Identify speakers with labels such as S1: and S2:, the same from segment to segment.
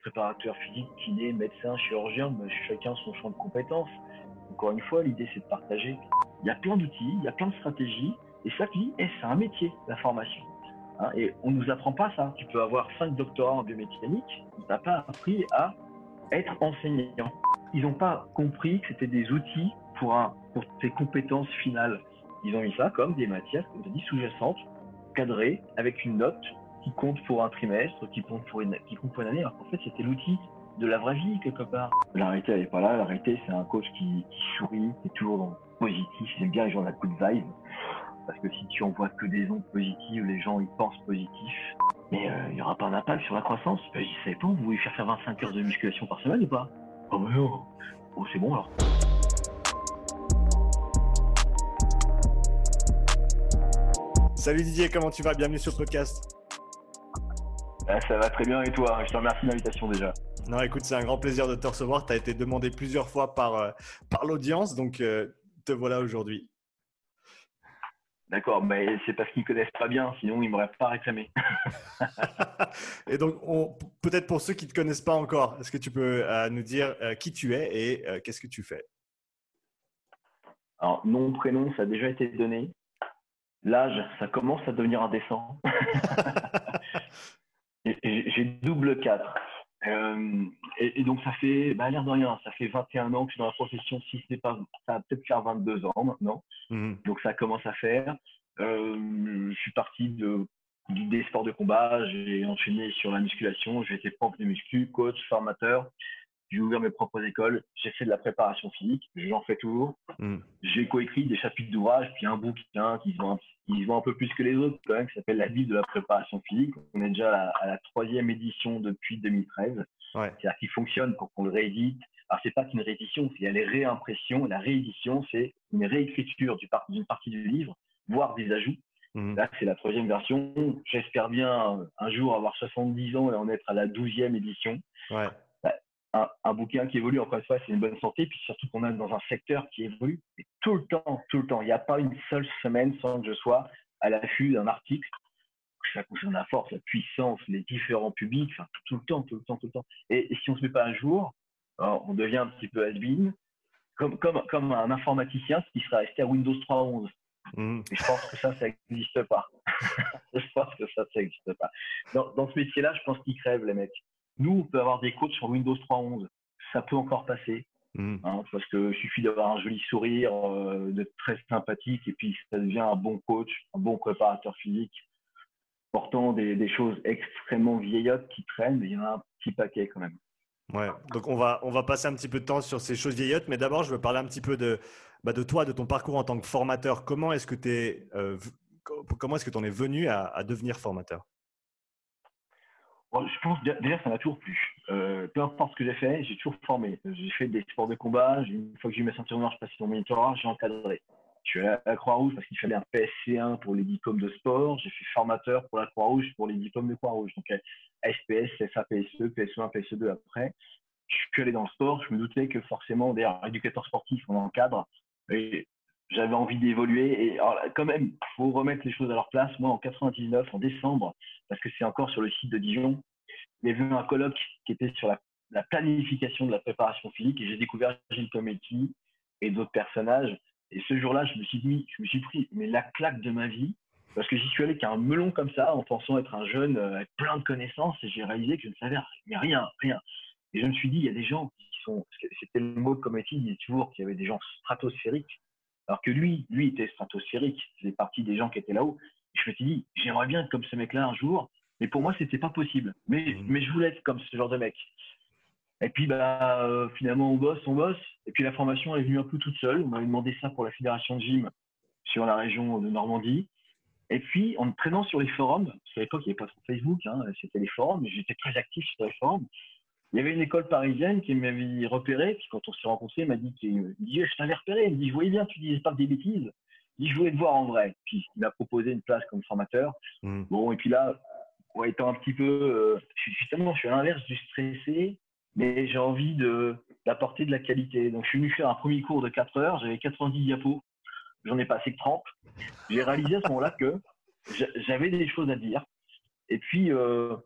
S1: préparateur physique, kiné, médecin, chirurgien, mais chacun son champ de compétences. Encore une fois, l'idée c'est de partager. Il y a plein d'outils, il y a plein de stratégies, et dis, eh, c'est un métier, la formation. Hein, et on nous apprend pas ça. Tu peux avoir cinq doctorats en biomécanique, on t'a pas appris à être enseignant. Ils n'ont pas compris que c'était des outils pour, un, tes compétences finales. Ils ont mis ça comme des matières, comme tu dis, sous-jacentes, cadrées, avec une note qui compte pour un trimestre, qui compte pour une, qui compte pour une année. Alors qu'en fait, c'était l'outil de la vraie vie, quelque part. La réalité, elle n'est pas là. La réalité, c'est un coach qui, qui sourit, qui est toujours dans le positif. J'aime bien les gens de la coup de vibe. Parce que si tu envoies que des ondes positives, les gens, ils pensent positif. Mais euh, il n'y aura pas un impact sur la croissance. Je sais pas, vous voulez faire faire 25 heures de musculation par semaine ou pas? Oh, mais non. Oh, c'est bon alors.
S2: Salut Didier, comment tu vas? Bienvenue sur le podcast.
S1: Ah, ça va très bien et toi Je te remercie de l'invitation déjà.
S2: Non, écoute, c'est un grand plaisir de te recevoir. Tu as été demandé plusieurs fois par, euh, par l'audience, donc euh, te voilà aujourd'hui.
S1: D'accord, mais c'est parce qu'ils ne connaissent pas bien, sinon ils ne m'auraient pas réclamé.
S2: et donc, peut-être pour ceux qui ne te connaissent pas encore, est-ce que tu peux euh, nous dire qui tu es et qu'est-ce que tu fais?
S1: Alors, nom, prénom, ça a déjà été donné. L'âge, ça commence à devenir indécent. J'ai double 4. Euh, et, donc, ça fait, bah, l'air de rien, ça fait 21 ans que je suis dans la profession. Si ce n'est pas, ça va peut-être faire 22 ans maintenant. Mhm. Donc, ça commence à faire. Euh, je suis parti de, des sports de combat. J'ai enchaîné sur la musculation. J'ai été prof de muscu, coach, formateur j'ai ouvert mes propres écoles, j'ai fait de la préparation physique, j'en fais toujours. Hmm. J'ai coécrit des chapitres d'ouvrage, puis un bouquin qui se, vend, qui un peu plus que les autres, quand même, qui s'appelle La Bible de la préparation physique. On est déjà à la, troisième édition depuis 2013. C'est-à-dire qu'il fonctionne pour qu'on le réédite. Alors, c'est pas qu'une réédition, il y a les réimpressions. La réédition, c'est une réécriture d'une partie du livre, voire des ajouts. Hmm. Là, c'est la troisième version. J'espère bien un jour avoir 70 ans et en être à la douzième édition. Ouais un, bouquin qui évolue, encore une fois, c'est une bonne santé, puis surtout qu'on est dans un secteur qui évolue et tout le temps, tout le temps. Il n'y a pas une seule semaine sans que je sois à l'affût d'un article. Ça concerne la force, la puissance, les différents publics, enfin, tout, le temps, tout le temps, tout le temps. Et, si on ne se met pas à jour, on devient un petit peu has comme, comme, comme un informaticien qui serait resté à Windows 3.11. Mmh. Et je pense que ça, ça n'existe pas. je pense que ça, ça n'existe pas. Dans, dans ce métier-là, je pense qu'ils crèvent, les mecs. Nous, on peut avoir des coachs sur Windows 3.11. Ça peut encore passer. Hmm. Hein, parce qu'il suffit d'avoir un joli sourire, euh, d'être très sympathique, et puis ça devient un bon coach, un bon préparateur physique, portant des, choses extrêmement vieillottes qui traînent, mais il y en a un petit paquet quand même.
S2: Ouais, donc on va, on va passer un petit peu de temps sur ces choses vieillottes, mais d'abord, je veux parler un petit peu de, bah, de toi, de ton parcours en tant que formateur. Comment est-ce que tu es, euh, comment est-ce que tu en es venu à devenir formateur?
S1: Je pense déjà ça m'a toujours plu. Euh, peu importe ce que j'ai fait, j'ai toujours formé. J'ai fait des sports de combat. Une fois que j'ai eu ma ceinture noire, je passais mon monitorat, j'ai encadré. Je suis allé à la Croix-Rouge parce qu'il fallait un PSC1 pour les diplômes de sport. J'ai fait formateur pour la Croix-Rouge pour les diplômes de Croix-Rouge. Donc SPS, CFA, PSE, PSE1, PSE2 après. Je suis allé dans le sport. Je me doutais que forcément, d'ailleurs, éducateur sportif, on encadre. J'avais envie d'évoluer. Et quand même, faut remettre les choses à leur place. Moi, en 99, en décembre, parce que c'est encore sur le site de Dijon, y avait un colloque qui était sur la, planification de la préparation physique et j'ai découvert Gilles Cometti et d'autres personnages. Et ce jour-là, je me suis dit, je me suis pris mais la claque de ma vie parce que j'y suis allé qu'un melon comme ça en pensant être un jeune euh, avec plein de connaissances et j'ai réalisé que je ne savais rien, rien. Et je me suis dit, il y a des gens qui sont, c'était le mot de Cometti, il dit toujours qu'il y avait des gens stratosphériques alors que lui, lui était stratosphérique. C'est partie des gens qui étaient là-haut. Je me suis dit, j'aimerais bien être comme ce mec-là un jour. Mais pour moi, c'était pas possible. Mais, mmh. mais je voulais être comme ce genre de mec. Et puis, bah, euh, finalement, on bosse, on bosse. Et puis, la formation est venue un peu toute seule. On m'avait demandé ça pour la fédération de gym sur la région de Normandie. Et puis, en me traînant sur les forums, à l'époque, il n'y avait pas trop Facebook, hein, c'était les forums, mais j'étais très actif sur les forums il y avait une école parisienne qui m'avait repéré, puis quand on s'est rencontrés, il m'a dit, qu'il dit je t'avais repéré, il me dit, je voyais bien, tu disais pas des bêtises, il dit, je voulais te voir en vrai. Puis il m'a proposé une place comme formateur. Hmm. Bon, et puis là, étant un petit peu, euh, justement, je suis à l'inverse du stressé, mais j'ai envie de d'apporter de la qualité. Donc je suis venu faire un premier cours de 4 heures, j'avais 90 diapos, j'en ai passé que 30. J'ai réalisé à ce moment-là que j'avais des choses à dire. Et puis, euh,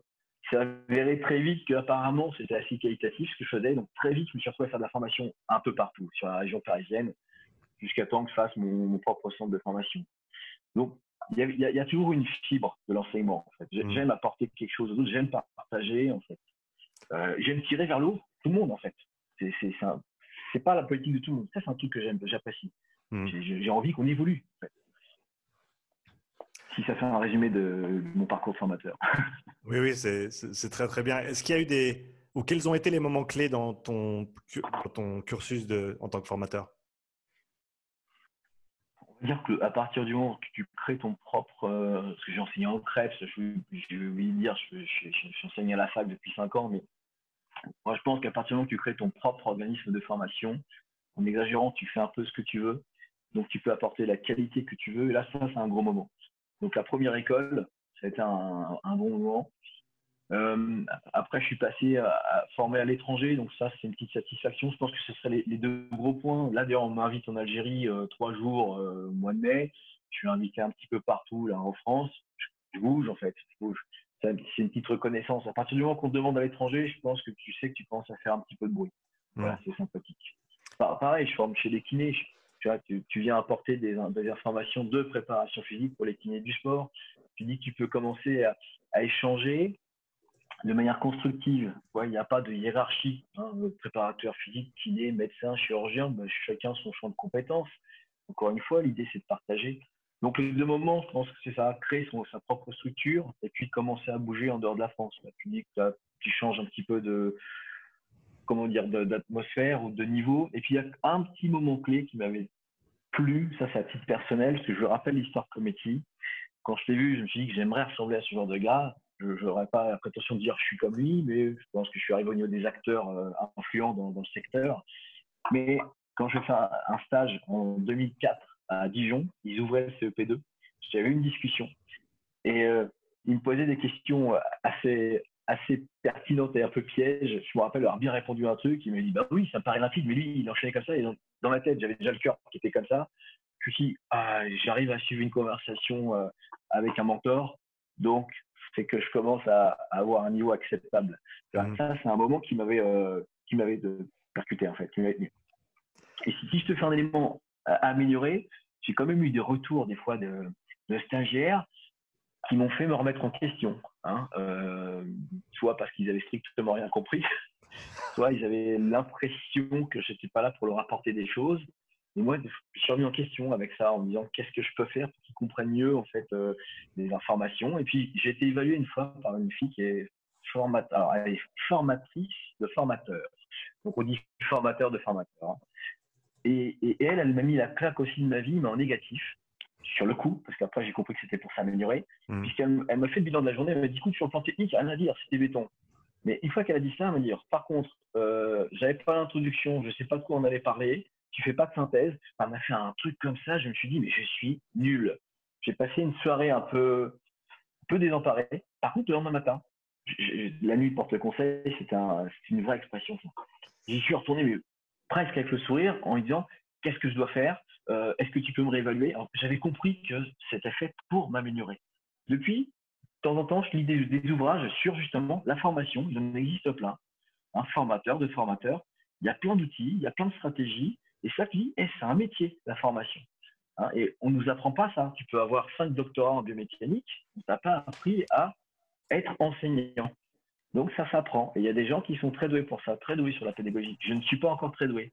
S1: ça avéré très vite qu'apparemment c'était assez qualitatif ce que je faisais. Donc très vite, je me suis retrouvé à faire de la formation un peu partout sur la région parisienne, jusqu'à temps que je fasse mon, propre centre de formation. Donc il y, a, toujours une fibre de l'enseignement. En fait. Mmh. J'aime apporter quelque chose aux autres, j'aime partager. En fait. Euh, j'aime tirer vers l'eau tout le monde en fait. C'est pas la politique de tout le monde. Ça c'est un truc que j'aime, j'apprécie. Mmh. J'ai envie qu'on évolue. En fait si ça fait un résumé de mon parcours formateur.
S2: Oui, oui, c'est très très bien. Est-ce qu'il y a eu des ou quels ont été les moments clés dans ton, ton cursus de, en tant que formateur?
S1: On va dire qu'à partir du moment que tu crées ton propre, euh, parce que j'ai enseigné en crêpes, je, je vais dire, j'enseigne à la fac depuis 5 ans, mais moi je pense qu'à partir du moment que tu crées ton propre organisme de formation, en exagérant, tu fais un peu ce que tu veux, donc tu peux apporter la qualité que tu veux, et là ça c'est un gros moment. Donc la première école, ça a été un, bon moment. Euh, après, je suis passé à, former à l'étranger, donc ça, c'est une petite satisfaction. Je pense que ce seraient les, deux gros points. Là, d'ailleurs, on m'invite en Algérie euh, trois jours euh, au mois de mai. Je suis invité un petit peu partout là en France. Je, bouge en fait. C'est une petite reconnaissance. À partir du moment qu'on te demande à l'étranger, je pense que tu sais que tu commences à faire un petit peu de bruit. Voilà, c'est sympathique. pareil, je forme chez les kinés tu, viens apporter des, informations de préparation physique pour les kinés du sport. Tu dis que tu peux commencer à, échanger de manière constructive. il n'y a pas de hiérarchie. Hein, préparateur physique, kiné, médecin, chirurgien, ben, chacun son champ de compétences. Encore une fois, l'idée, c'est de partager. Donc, les deux moments, je pense que c'est ça, créer sa propre structure et puis commencer à bouger en dehors de la France. tu dis que tu changes un petit peu de, comment dire, d'atmosphère ou de niveau. Et puis, il y a un petit moment clé qui m'avait plus, ça c'est à titre personnel, parce que je rappelle l'histoire comédie. Quand je t'ai vu, je me suis dit que j'aimerais ressembler à ce genre de gars. Je n'aurais pas la prétention de dire que je suis comme lui, mais je pense que je suis arrivé au niveau des acteurs euh, influents dans, le secteur. Mais quand je fais un, stage en 2004 à Dijon, ils ouvraient le CEP2. J'avais une discussion et euh, ils me posaient des questions assez, assez pertinentes et un peu pièges. Je me rappelle avoir bien répondu à un truc. Il m'a dit Bah oui, ça me paraît rapide, mais lui, il enchaînait comme ça. Et dans ma tête, j'avais déjà le cœur qui était comme ça. Je suis dit, ah, j'arrive à suivre une conversation euh, avec un mentor, donc c'est que je commence à, avoir un niveau acceptable. Mmh. Ça, c'est un moment qui m'avait euh, qui m'avait percuté en fait, Et si, je te fais un élément à, améliorer, j'ai quand même eu des retours des fois de, stagiaires qui m'ont fait me remettre en question, hein, euh, soit parce qu'ils avaient strictement rien compris, soit ils avaient l'impression que j'étais pas là pour leur apporter des choses. Et moi, je suis remis en question avec ça, en me disant qu'est-ce que je peux faire pour qu'ils comprennent mieux en fait euh, les informations. Et puis j'ai été évalué une fois par une fille qui est formateur, elle est formatrice de formateurs. Donc on dit formateur de formateur. Hein. Et, elle, elle m'a mis la claque aussi de ma vie, mais en négatif sur le coup, parce qu'après j'ai compris que c'était pour s'améliorer, mmh. puisqu'elle elle m'a fait le bilan de la journée, elle m'a dit écoute, sur le plan technique, rien à dire, c'était béton. Mais une fois qu'elle a dit ça, elle m'a dit par contre, euh, j'avais pas l'introduction, je sais pas de quoi on allait parler, tu fais pas de synthèse. Elle m'a fait un truc comme ça, je me suis dit, mais je suis nul. J'ai passé une soirée un peu, peu désemparée. Par contre, le lendemain matin, la nuit porte le conseil, c'est un, une vraie expression. J'y suis retourné, mais presque avec le sourire, en lui disant, qu'est-ce que je dois faire? Euh, Est-ce que tu peux me réévaluer? J'avais compris que c'était fait pour m'améliorer. Depuis, de temps en temps, je lis des, ouvrages sur justement la formation. Il en existe plein. Un formateur, de formateurs. Il y a plein d'outils, il y a plein de stratégies. Et ça, dit, eh, c'est un métier, la formation. Hein, et on ne nous apprend pas ça. Tu peux avoir cinq doctorats en biomécanique, on t'a pas appris à être enseignant. Donc ça s'apprend. Et il y a des gens qui sont très doués pour ça, très doués sur la pédagogie. Je ne suis pas encore très doué.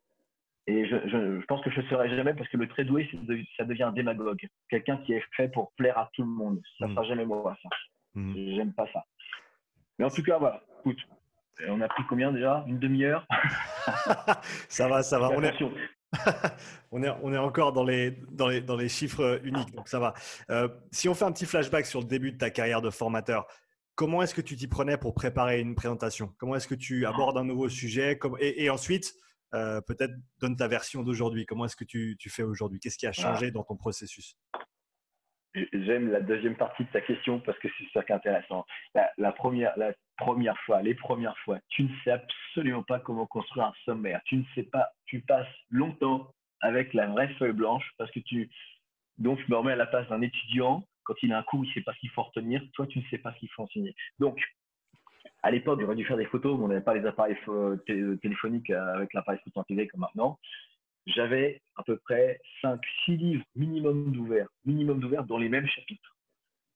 S1: Et je, pense que je ne serai jamais parce que le très doué, ça devient un démagogue. Quelqu'un qui est fait pour plaire à tout le monde. Ça ne hmm. sera jamais moi, ça. Hmm. J'aime pas ça. Mais en tout cas, voilà. Écoute, on a pris combien déjà? Une demi-heure?
S2: Ça va, ça va. On est, on, est, on est encore dans les, dans, les, dans les chiffres uniques, donc ça va. Euh, si on fait un petit flashback sur le début de ta carrière de formateur, comment est-ce que tu t'y prenais pour préparer une présentation? Comment est-ce que tu abordes un nouveau sujet? Et, ensuite, euh, peut-être donne ta version d'aujourd'hui. Comment est-ce que tu, tu fais aujourd'hui? Qu'est-ce qui a changé dans ton processus?
S1: J'aime la deuxième partie de ta question parce que c'est ça qui est intéressant. La, première, la première fois, les premières fois, tu ne sais absolument pas comment construire un sommaire. Tu ne sais pas, tu passes longtemps avec la vraie feuille blanche parce que tu. Donc, je me remets à la place d'un étudiant. Quand il a un cours, il ne sait pas ce qu'il faut retenir. Toi, tu ne sais pas ce qu'il faut enseigner. Donc, À l'époque, j'aurais dû faire des photos, mais on n'avait pas les appareils téléphoniques avec l'appareil photo intégré comme maintenant. J'avais à peu près 5-6 livres minimum d'ouverts, minimum d'ouverts dans les mêmes chapitres.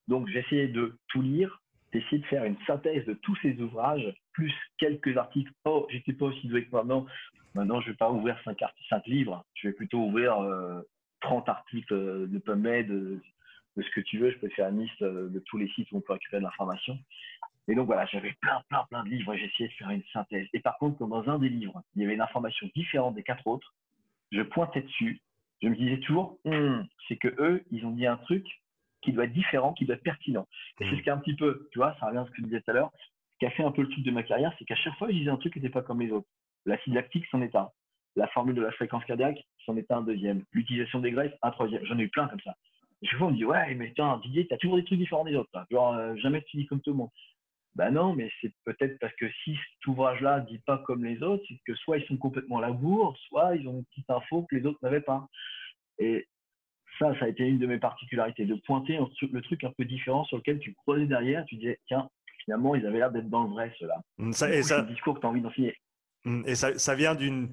S1: Donc j'essayais de tout lire, d'essayer de faire une synthèse de tous ces ouvrages, plus quelques articles. Oh, j'étais pas aussi doué que maintenant. Maintenant, je vais pas ouvrir 5, 5 livres, je vais plutôt ouvrir 30 euh, articles de PubMed, de, de, ce que tu veux. Je peux faire une liste euh, de tous les sites où on peut récupérer de l'information. Et donc voilà, j'avais plein, plein, plein de livres et j'essayais de faire une synthèse. Et par contre, quand dans un des livres, il y avait une information différente des quatre autres, je pointais dessus. Je me disais toujours, hum, c'est que eux, ils ont dit un truc qui doit être différent, qui doit être pertinent. Et c'est mmh. ce qui est un petit peu, tu vois, ça revient à ce que je disais tout à l'heure, ce qui a fait un peu le truc de ma carrière, c'est qu'à chaque fois, je disais un truc qui n'était pas comme les autres. L'acide lactique, c'en est un. La formule de la fréquence cardiaque, c'en est un deuxième. L'utilisation des graisses, un troisième. J'en ai eu plein comme ça. Chaque fois, on me dit, ouais, mais tiens, Didier, tu as toujours des trucs différents des autres. Genre, euh, jamais tu dis comme tout le monde. Ben non, mais c'est peut-être parce que si cet ouvrage-là dit pas comme les autres, c'est que soit ils sont complètement à la bourre, soit ils ont une petite info que les autres n'avaient pas. Et ça, ça a été une de mes particularités, de pointer le truc un peu différent sur lequel tu creusais derrière, tu disais, tiens, finalement, ils avaient l'air d'être dans le vrai, ceux-là.
S2: Mmh, ça, et ça,
S1: le discours que tu as envie d'enseigner.
S2: Mmh, et ça, ça vient d'une,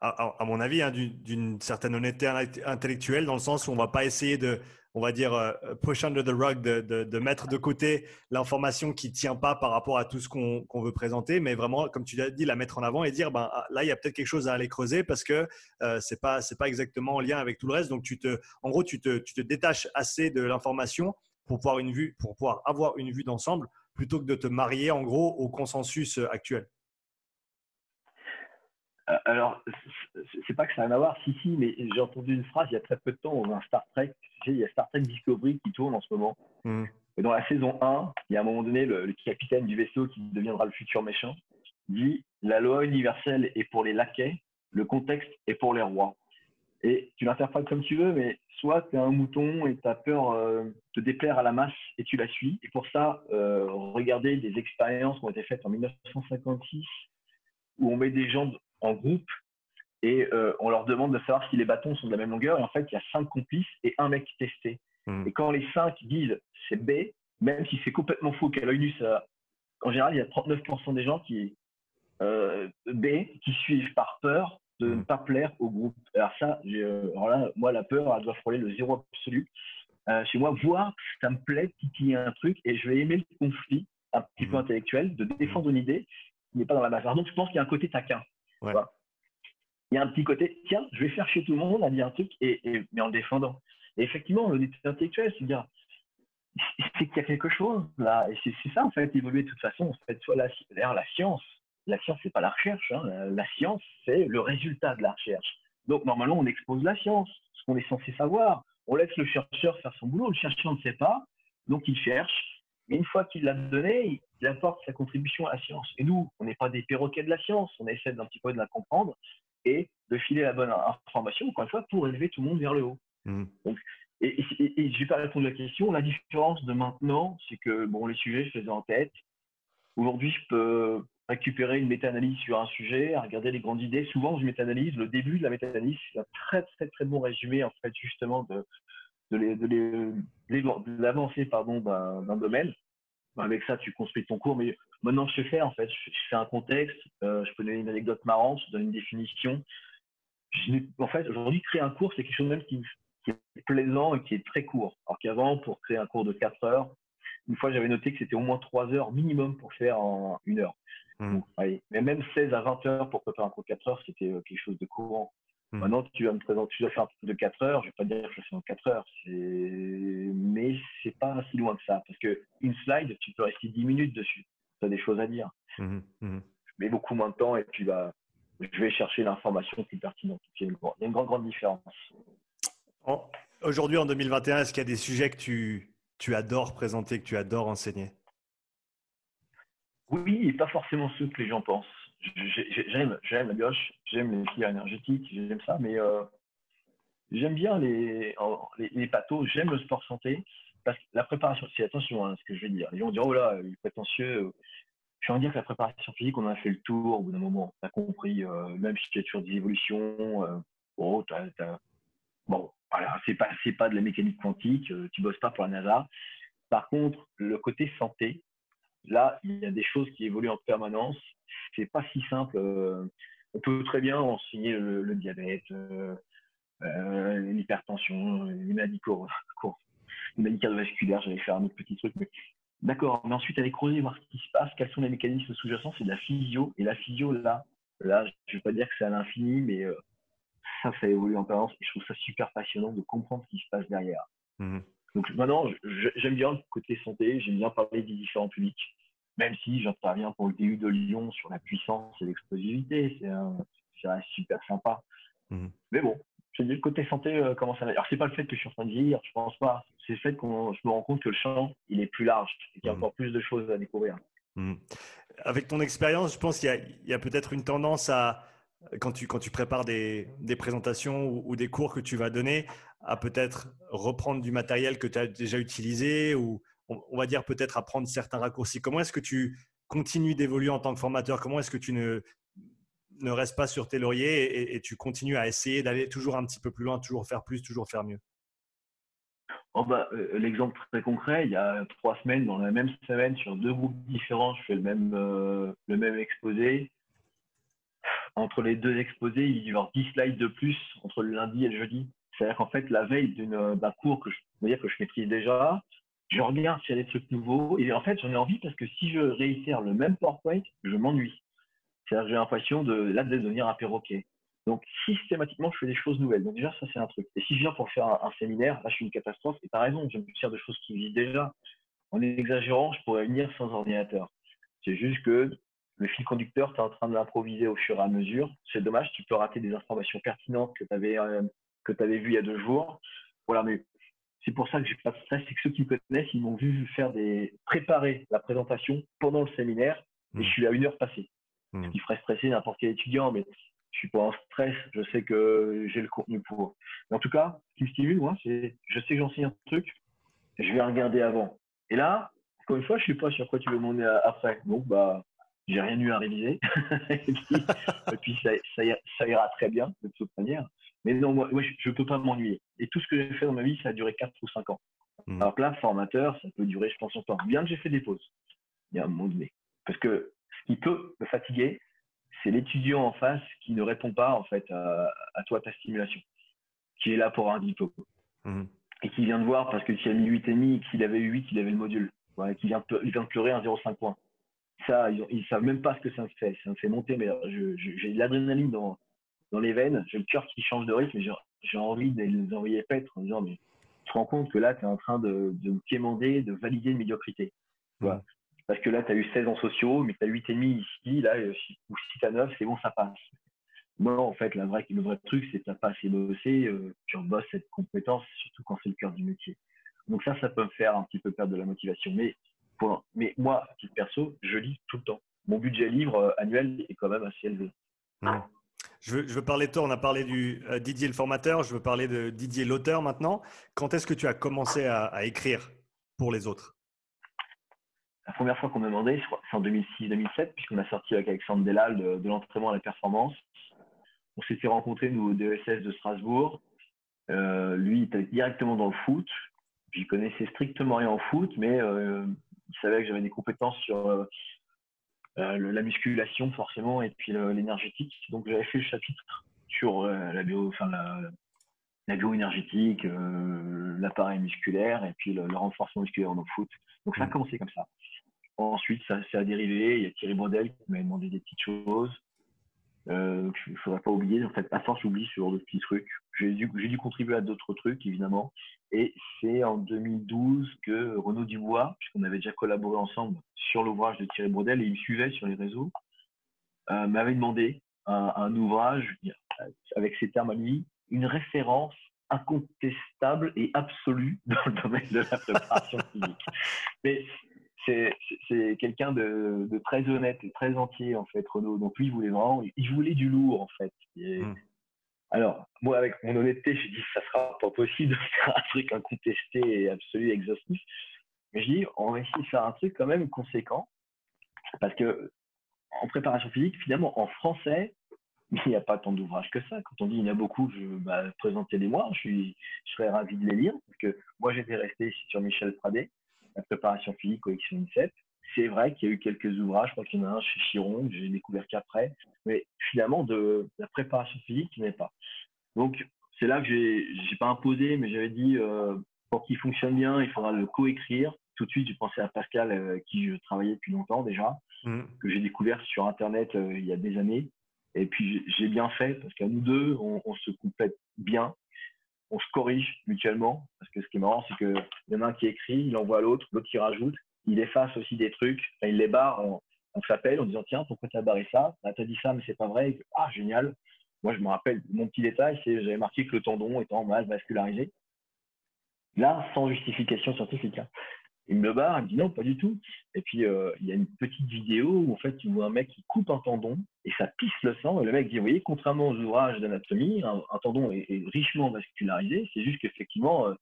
S2: à, mon avis, hein, d'une certaine honnêteté intellectuelle, dans le sens où on ne va pas essayer de, on va dire, euh, push under the rug, de, mettre de côté l'information qui ne tient pas par rapport à tout ce qu'on veut présenter, mais vraiment, comme tu l'as dit, la mettre en avant et dire, ben, ah, là, il y a peut-être quelque chose à aller creuser parce que euh, ce n'est pas, exactement en lien avec tout le reste. Donc, tu te, en gros, tu te, détaches assez de l'information pour pour pouvoir avoir une vue d'ensemble plutôt que de te marier, en gros, au consensus euh, actuel.
S1: Euh, alors, c'est pas que ça n'a rien à voir, si, si, mais j'ai entendu une phrase il y a très peu de temps dans un Star Trek. Tu sais, il y a Star Trek Discovery qui tourne en ce moment. Hmm. Et dans la saison 1, il y a un moment donné, le, capitaine du vaisseau qui deviendra le futur méchant dit La loi universelle est pour les laquais, le contexte est pour les rois. Et tu l'interprètes comme tu veux, mais soit tu es un mouton et tu as peur euh, de te déplaire à la masse et tu la suis. Et pour ça, euh, regardez des expériences qui ont été faites en 1956 où on met des gens en groupe et euh, on leur demande de savoir si les bâtons sont de la même longueur. Et en fait, il y a cinq complices et un mec testé. Hmm. Et quand les cinq disent c'est B, même si c'est complètement faux qu'à l'œil nu, ça, en général, il y a 39% des gens qui euh, B qui suivent par peur de ne hmm. pas plaire au groupe. Alors ça, euh, alors là, moi, la peur, elle doit frôler le zéro absolu. chez moi, voir ça me plaît qu'il y ait un truc et je vais aimer le conflit un petit peu hmm. intellectuel, de défendre une idée qui n'est pas dans la masse. Donc, je pense qu'il y a un côté taquin. Il y a un petit côté, tiens, je vais faire chez tout le monde à dire un truc, et, mais en le défendant. Et effectivement, l'honnêteté intellectuelle, c'est dire, c'est qu'il y a quelque chose là, et c'est ça en fait, évoluer de toute façon. En fait, soit la, la science, la science, c'est pas la recherche, hein. la, science, c'est le résultat de la recherche. Donc, normalement, on expose la science, ce qu'on est censé savoir. On laisse le chercheur faire son boulot, le chercheur ne sait pas, donc il cherche, mais une fois qu'il l'a donné, il apporte sa contribution à la science. Et nous, on n'est pas des perroquets de la science, on essaie d'un petit peu de la comprendre et de filer la bonne information, encore une fois, pour élever tout le monde vers le haut. Mmh. Donc, et, et, je vais pas répondre à la question. La différence de maintenant, c'est que bon, les sujets, je les ai en tête. Aujourd'hui, je peux récupérer une méta-analyse sur un sujet, regarder les grandes idées. Souvent, je méta-analyse. Le début de la méta-analyse, c'est un très, très, très bon résumé, en fait, justement, de, de l'avancée d'un domaine. Avec ça, tu construis ton cours. Mais maintenant, je faire, en fait. Je, fais un contexte, euh, je peux donner une anecdote marrante, je donne une définition. en fait, aujourd'hui, créer un cours, c'est quelque chose même qui, est plaisant et qui est très court. Alors qu'avant, pour créer un cours de 4 heures, une fois, j'avais noté que c'était au moins 3 heures minimum pour faire en une heure. Mmh. Mais même 16 à 20 heures pour préparer un cours de 4 heures, c'était euh, quelque chose de courant. Hmm. Maintenant, tu vas me présenter, tu dois faire un truc de 4 heures. Je ne vais pas dire que je fais en 4 heures. Mais c'est pas si loin que ça. Parce qu'une slide, tu peux rester 10 minutes dessus. Tu as des choses à dire. Mmh, mmh. Je mets beaucoup moins de temps et puis bah, je vais chercher l'information plus pertinente. Il y a une, grande, grande, différence.
S2: Aujourd'hui, en 2021, est-ce qu'il y a des sujets que tu, tu adores présenter, que tu adores enseigner?
S1: Oui, et pas forcément ceux que les gens pensent j'aime, j'aime la gauche, j'aime les filières énergétiques, j'aime ça, mais euh, j'aime bien les, les, les pathos, j'aime le sport santé, parce que la préparation, c'est attention à hein, ce que je vais dire. Les gens vont dire, oh là, il est prétentieux. Je en dire que la préparation physique, on en a fait le tour au bout d'un moment. Tu as compris, euh, même si tu as toujours des évolutions, euh, oh, bon, voilà, c'est pas, pas de la mécanique quantique, tu bosses pas pour la NASA. Par contre, le côté santé, là, il y a des choses qui évoluent en permanence. C'est pas si simple. on peut très bien enseigner le, diabète, l'hypertension, les maladies les maladies cardiovasculaires. J'allais faire un autre petit truc, mais D'accord, mais ensuite aller creuser, voir ce qui se passe, quels sont les mécanismes sous-jacents, c'est de la physio. Et la physio, là, là je ne vais pas dire que c'est à l'infini, mais ça, ça évolue en permanence. Et je trouve ça super passionnant de comprendre ce qui se passe derrière. Mmh Donc maintenant, j'aime bien le côté santé, j'aime bien parler des différents publics, même si j'interviens pour le DU de Lyon sur la puissance et l'explosivité. C'est super sympa. Mmh mais bon, je dis le côté santé, euh, comment ça va Alors, c'est pas le fait que je suis en train de vieillir, je pense pas. C'est le fait que je me rends compte que le champ, il est plus large et qu'il y a mmh encore plus de choses à découvrir.
S2: Avec ton expérience, je pense qu'il y a peut-être une tendance à, quand tu, quand tu prépares des, des présentations ou, des cours que tu vas donner, à peut-être reprendre du matériel que tu as déjà utilisé ou on, va dire peut-être à prendre certains raccourcis. Comment est-ce que tu continues d'évoluer en tant que formateur? Comment est-ce que tu ne, ne restes pas sur tes lauriers et, tu continues à essayer d'aller toujours un petit peu plus loin, toujours faire plus, toujours faire mieux?
S1: Oh bah, euh, L'exemple très concret, il y a trois semaines, dans la même semaine, sur deux groupes différents, je fais le même, euh, le même exposé entre les deux exposés, il y avoir 10 slides de plus entre le lundi et le jeudi. C'est-à-dire qu'en fait, la veille d'un cours que je, dire que je maîtrise déjà, je regarde s'il y a des trucs nouveaux. Et en fait, j'en ai envie parce que si je réitère le même PowerPoint, je m'ennuie. C'est-à-dire j'ai l'impression de, là, de devenir un perroquet. Donc, systématiquement, je fais des choses nouvelles. Donc, déjà, ça, c'est un truc. Et si je viens pour faire un, séminaire, là, je suis une catastrophe. Et as raison, je me sers de choses qui existent déjà. En exagérant, je pourrais venir sans ordinateur. C'est juste que le fil conducteur, tu es en train de l'improviser au fur et à mesure. C'est dommage, tu peux rater des informations pertinentes que tu avais, euh, avais vues il y a deux jours. Voilà, mais c'est pour ça que j'ai pas de stress. C'est que ceux qui me connaissent, ils m'ont vu faire des préparer la présentation pendant le séminaire et je mmh. suis à une heure passée. Mmh. Ce qui ferait stresser n'importe quel étudiant, mais je suis pas en stress. Je sais que j'ai le contenu pour. Mais en tout cas, ce qui me stimule, moi, c'est je sais que j'enseigne un truc, je vais regarder avant. Et là, encore une fois, je suis pas sur quoi tu veux demander après. Donc, bah, j'ai rien eu à réviser. et puis, ça, ira, très bien de toute manière. Mais non, moi, je ne peux pas m'ennuyer. Et tout ce que j'ai fait dans ma vie, ça a duré 4 ou 5 ans. Mmh. Alors que là, formateur, ça peut durer, je pense, longtemps. Bien que j'ai fait des pauses. Il y a un moment donné. Parce que ce qui peut me fatiguer, c'est l'étudiant en face qui ne répond pas en fait à, toi, ta stimulation, qui est là pour un diplôme. Mmh. Et qui vient de voir parce que tu as mis 8,5 et qu'il avait eu 8, il avait le module. Ouais, qui vient, il vient de pleurer un 0,5 points ça, ils, ne savent même pas ce que ça me fait. Ça me fait monter, mais j'ai de l'adrénaline dans, dans les veines, j'ai le cœur qui change de rythme, j'ai envie de les envoyer paître en disant, mais tu te rends compte que là, tu es en train de, de me quémander, de valider une médiocrité. Parce que là, tu as eu 16 ans sociaux, mais tu as 8,5 ici, là, ou 6 à 9, c'est bon, ça passe. Non, en fait, la vraie, le vrai truc, c'est que tu n'as pas assez bossé, euh, tu rebosses cette compétence, surtout quand c'est le cœur du métier. Donc ça, ça peut me faire un petit peu perdre de la motivation. Mais mais moi, à titre perso, je lis tout le temps. Mon budget livre euh, annuel est quand même assez élevé.
S2: Je, veux, parler de toi. On a parlé du euh, Didier le formateur. Je veux parler de Didier l'auteur maintenant. Quand est-ce que tu as commencé à, écrire pour les autres?
S1: La première fois qu'on m'a demandé, c'est en 2006-2007, puisqu'on a sorti avec Alexandre Delal de, l'entraînement à la performance. On s'était rencontrés, nous, au DESS de Strasbourg. Euh, lui, il était directement dans le foot. J'y connaissais strictement rien en foot, mais il savait que j'avais des compétences sur euh, euh, la musculation forcément et puis l'énergétique. Donc j'avais fait le chapitre sur euh, la bio, enfin la, bioénergétique, l'appareil musculaire et puis le, renforcement musculaire dans le foot. Donc ça a mmh. commencé comme ça. Ensuite, ça, ça a dérivé. Il y a Thierry Brodel qui m'a demandé des petites choses. Euh, il ne faudra pas oublier. En fait, à force, j'oublie sur d'autres petits trucs. J'ai dû, dû, contribuer à d'autres trucs, évidemment. Et c'est en 2012 que Renaud Dubois, puisqu'on avait déjà collaboré ensemble sur l'ouvrage de Thierry Brodel, et il me suivait sur les réseaux, euh, m'avait demandé un, un, ouvrage, avec ses termes à lui, une référence incontestable et absolue dans le domaine de la préparation physique. Mais c'est quelqu'un de, très honnête et très entier, en fait, Renaud. Donc, lui, il voulait vraiment, il voulait du lourd, en fait. Hmm. Alors, moi, avec mon honnêteté, j'ai dit, ça sera pas possible de faire un truc incontesté et absolu, exhaustif. Mais je dis, on va essayer de faire un truc quand même conséquent. Parce que, en préparation physique, finalement, en français, il n'y a pas tant d'ouvrages que ça. Quand on dit il y en a beaucoup, je bah, présentez-les-moi. Je, suis, je serais ravi de les lire. Parce que moi, j'étais resté ici sur Michel Pradé la préparation physique collection INSEP. C'est vrai qu'il y a eu quelques ouvrages, je crois qu'il y en a un chez Chiron, que j'ai découvert qu'après, mais finalement, de, la préparation physique, il n'y pas. Donc, c'est là que j'ai, pas imposé, mais j'avais dit, euh, pour qu'il fonctionne bien, il faudra le coécrire. Tout de suite, j'ai pensé à Pascal, euh, qui je travaillais depuis longtemps déjà, mmh. que j'ai découvert sur Internet euh, il y a des années. Et puis, j'ai bien fait, parce qu'à nous deux, on, on se complète bien on se corrige mutuellement. Parce que ce qui est marrant, c'est qu'il y en a un qui écrit, il envoie à l'autre, l'autre qui rajoute, il efface aussi des trucs, il les barre, on, s'appelle en disant tiens, pourquoi tu as barré ça? Tu as dit ça, mais c'est pas vrai. ah, génial. Moi, je me rappelle, mon petit détail, c'est j'avais marqué que le tendon étant mal vascularisé. Là, sans justification scientifique. Hein. Il me barre, il me dit non, pas du tout. Et puis, euh, il y a une petite vidéo où en fait, tu vois un mec qui coupe un tendon et ça pisse le sang. Et le mec dit, vous voyez, contrairement aux ouvrages d'anatomie, un, tendon est, richement vascularisé. C'est juste qu'effectivement, euh,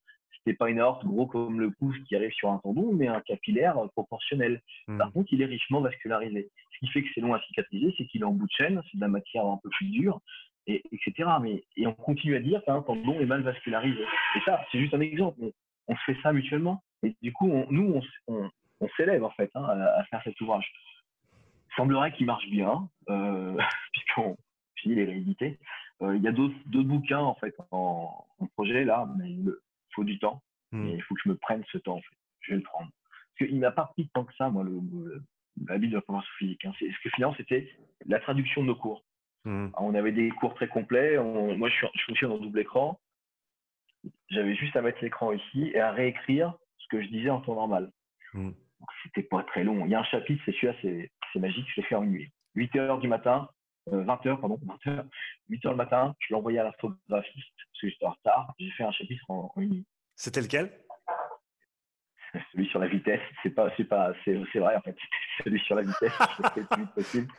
S1: c'était pas une aorte gros comme le pouce qui arrive sur un tendon, mais un capillaire proportionnel. Hmm. Par contre, il est richement vascularisé. Ce qui fait que c'est long à cicatriser, c'est qu'il est en bout de chaîne, c'est de la matière un peu plus dure, et, etc. Mais, et on continue à dire qu'un tendon est mal vascularisé. Et ça, c'est juste un exemple. On, fait ça mutuellement. Et du coup, nous, on, s'élève en fait hein, à, faire cet ouvrage. Il semblerait qu'il marche bien, euh, puisqu'on finit les réédités. Euh, il y a d'autres bouquins en fait en, projet là, mais faut du temps. Et il faut que je me prenne ce temps. En fait. Je vais le prendre. Parce qu'il m'a pas pris tant que ça, moi, le, la Bible de la formation physique. Hein. Ce que finalement, c'était la traduction de nos cours. Hmm. on avait des cours très complets. moi, je, je fonctionne en double écran. J'avais juste à mettre l'écran ici et à réécrire ce que je disais en temps normal. Hmm. C'était pas très long. Il y a un chapitre, c'est celui-là, c'est magique, je l'ai fait en nuit. 8 heures du matin, 20 euh, pardon, 20 heures, 8 heures le matin, je l'ai envoyé à l'infographiste parce que j'étais en retard. J'ai fait un chapitre en, une nuit.
S2: C'était lequel?
S1: Celui sur la vitesse. C'est pas, c'est pas, c'est, vrai en fait. Celui sur la vitesse, je le plus vite possible.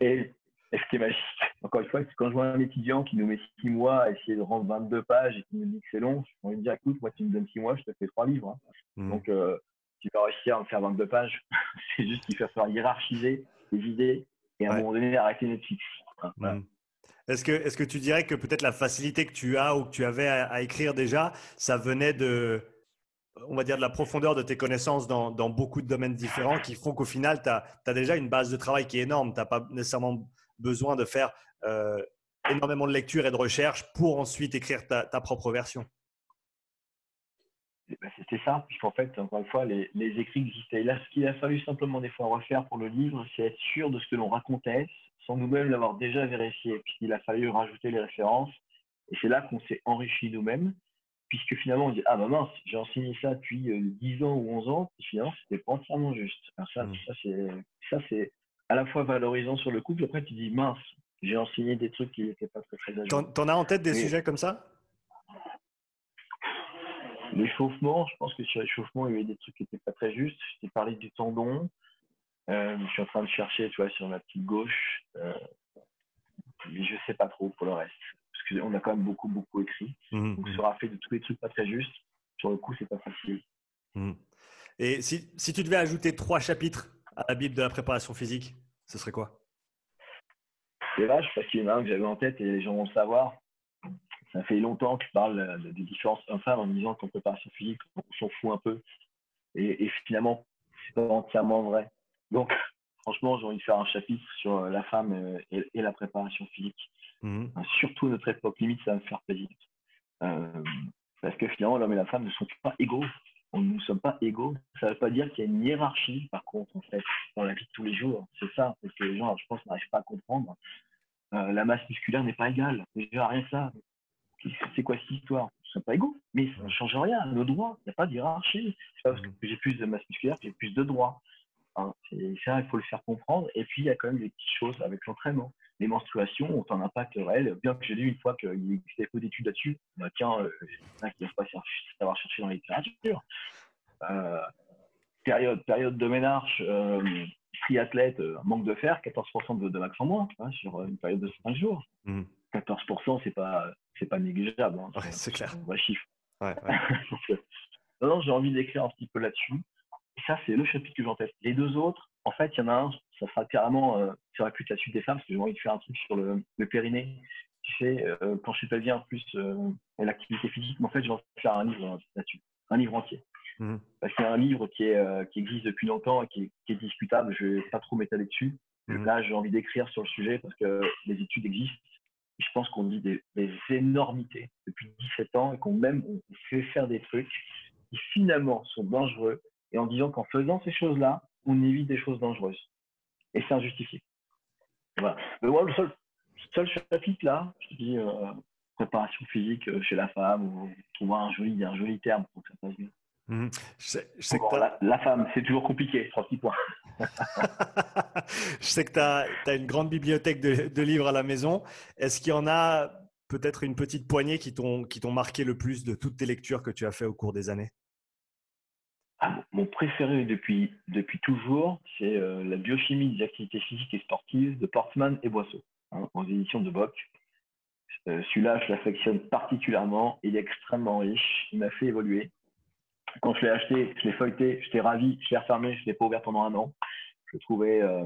S1: Et, et, ce qui est magique, encore une fois, c'est quand je vois un étudiant qui nous met 6 mois à essayer de rendre 22 pages et qui me dit que c'est long, je envie de dire écoute, moi tu me donnes 6 mois, je te fais 3 livres. Hein. Hmm. Donc euh, tu vas réussir à me faire 22 pages. c'est juste qu'il va falloir hiérarchiser les idées et à un moment donné arrêter Netflix.
S2: Hmm. Est-ce que, est que tu dirais que peut-être la facilité que tu as ou que tu avais à, écrire déjà, ça venait de, on va dire, de la profondeur de tes connaissances dans, dans beaucoup de domaines différents qui font qu'au final, tu as, as, déjà une base de travail qui est énorme. Tu n'as pas nécessairement besoin de faire euh, énormément de lecture et de recherche pour ensuite écrire ta, ta propre version.
S1: Eh ben, c'était ça, puisqu'en fait, encore une fois, les, les écrits existaient. là, ce qu'il a fallu simplement des fois refaire pour le livre, c'est être sûr de ce que l'on racontait, sans nous-mêmes l'avoir déjà vérifié, puisqu'il a fallu rajouter les références. Et c'est là qu'on s'est enrichi nous-mêmes, puisque finalement, on dit Ah, bah mince, j'ai enseigné ça depuis 10 euh, ans ou 11 ans, et finalement, c'était pas entièrement juste. Alors ça, mmh. ça c'est à la fois valorisant sur le coup, puis après, tu dis Mince, j'ai enseigné des trucs qui n'étaient pas très très
S2: T'en, t'en as en tête des sujets comme ça?
S1: L'échauffement, je pense que sur l'échauffement, il y avait des trucs qui n'étaient pas très justes. Je t'ai parlé du tendon. Euh, je suis en train de chercher, tu vois, sur ma petite gauche. Euh, mais je ne sais pas trop pour le reste. Parce qu'on a quand même beaucoup, beaucoup écrit. Mmh, Donc, mmh. aura fait de tous les trucs pas très justes. Sur le coup, c'est pas facile.
S2: Mmh. Et si, si, tu devais ajouter trois chapitres à la Bible de la préparation physique, ce serait quoi?
S1: C'est vache parce qu'il y en a un que j'avais en tête et les gens vont le savoir ça fait longtemps que je parle des différences hommes-femmes en me disant qu'en préparation physique, on s'en fout un peu. Et, finalement, c'est pas entièrement vrai. Donc, franchement, j'ai envie de faire un chapitre sur la femme euh, et, la préparation physique. Mhm. Surtout notre époque limite, ça va me faire plaisir. Euh, parce que finalement, l'homme et la femme ne sont pas égaux. On ne sommes pas égaux. Ça ne veut pas dire qu'il y a une hiérarchie, par contre, en fait, dans la vie de tous les jours. C'est ça, parce que les gens, je pense, n'arrivent pas à comprendre. Euh, la masse musculaire n'est pas égale. Déjà, rien que ça c'est quoi cette histoire? Ne sommes pas égaux, mais ça ne change rien nos droits. Il n'y a pas de hiérarchie. C'est pas parce que j'ai plus de masse musculaire que j'ai plus de droits. Hein, ça, il faut le faire comprendre. Et puis, il y a quand même des petites choses avec l'entraînement. Les menstruations ont un impact réel, bien que j'ai lu une fois qu'il existait peu d'études là-dessus. Bah, tiens, euh, il ne pas savoir chercher dans la littérature. Euh, période, période de ménarche, euh, triathlète, euh, manque de fer, 14% de, de max en moins hein, sur une période de 5 jours. 14%, c'est pas, c'est pas négligeable. Hein,
S2: c'est clair.
S1: Un vrai chiffre. non, j'ai envie d'écrire un petit peu là-dessus. Ça, c'est le chapitre que j'en teste. Les deux autres, en fait, il y en a un, ça sera carrément euh, sur la cuite la suite des femmes, parce que j'ai envie de faire un truc sur le, le périnée. Tu sais, euh, quand je suis pas bien, plus euh, l'activité physique, mais en fait, je vais faire un livre là-dessus, un livre entier. Mmh. Parce qu'il y a un livre qui, est, qui existe depuis longtemps et qui est, discutable. Je ne vais pas trop m'étaler dessus. Mmh. Là, j'ai envie d'écrire sur le sujet parce que les études existent. Je pense qu'on dit des, énormités depuis 17 ans et qu'on même fait faire des trucs qui finalement sont dangereux et en disant qu'en faisant ces choses-là, on évite des choses dangereuses. Et c'est injustifié. Voilà. Mais moi, le seul, seul chapitre là, je dis euh, préparation physique euh, chez la femme, ou trouver un joli, un joli terme pour que ça passe bien. Mmh. la, femme, c'est toujours compliqué, trois petits points.
S2: je sais que tu as, as, une grande bibliothèque de, de livres à la maison. Est-ce qu'il y en a peut-être une petite poignée qui t'ont marqué le plus de toutes tes lectures que tu as fait au cours des années?
S1: Ah, mon préféré depuis, depuis toujours, c'est euh, La biochimie des activités physiques et sportives de Portman et Boisseau, hein, aux éditions de Bock. Euh, celui-là, je l'affectionne particulièrement. Il est extrêmement riche. Il m'a fait évoluer. Quand je l'ai acheté, je l'ai feuilleté, j'étais ravi. Je l'ai refermé, je ne l'ai pas ouvert pendant un an. Je le trouvais euh,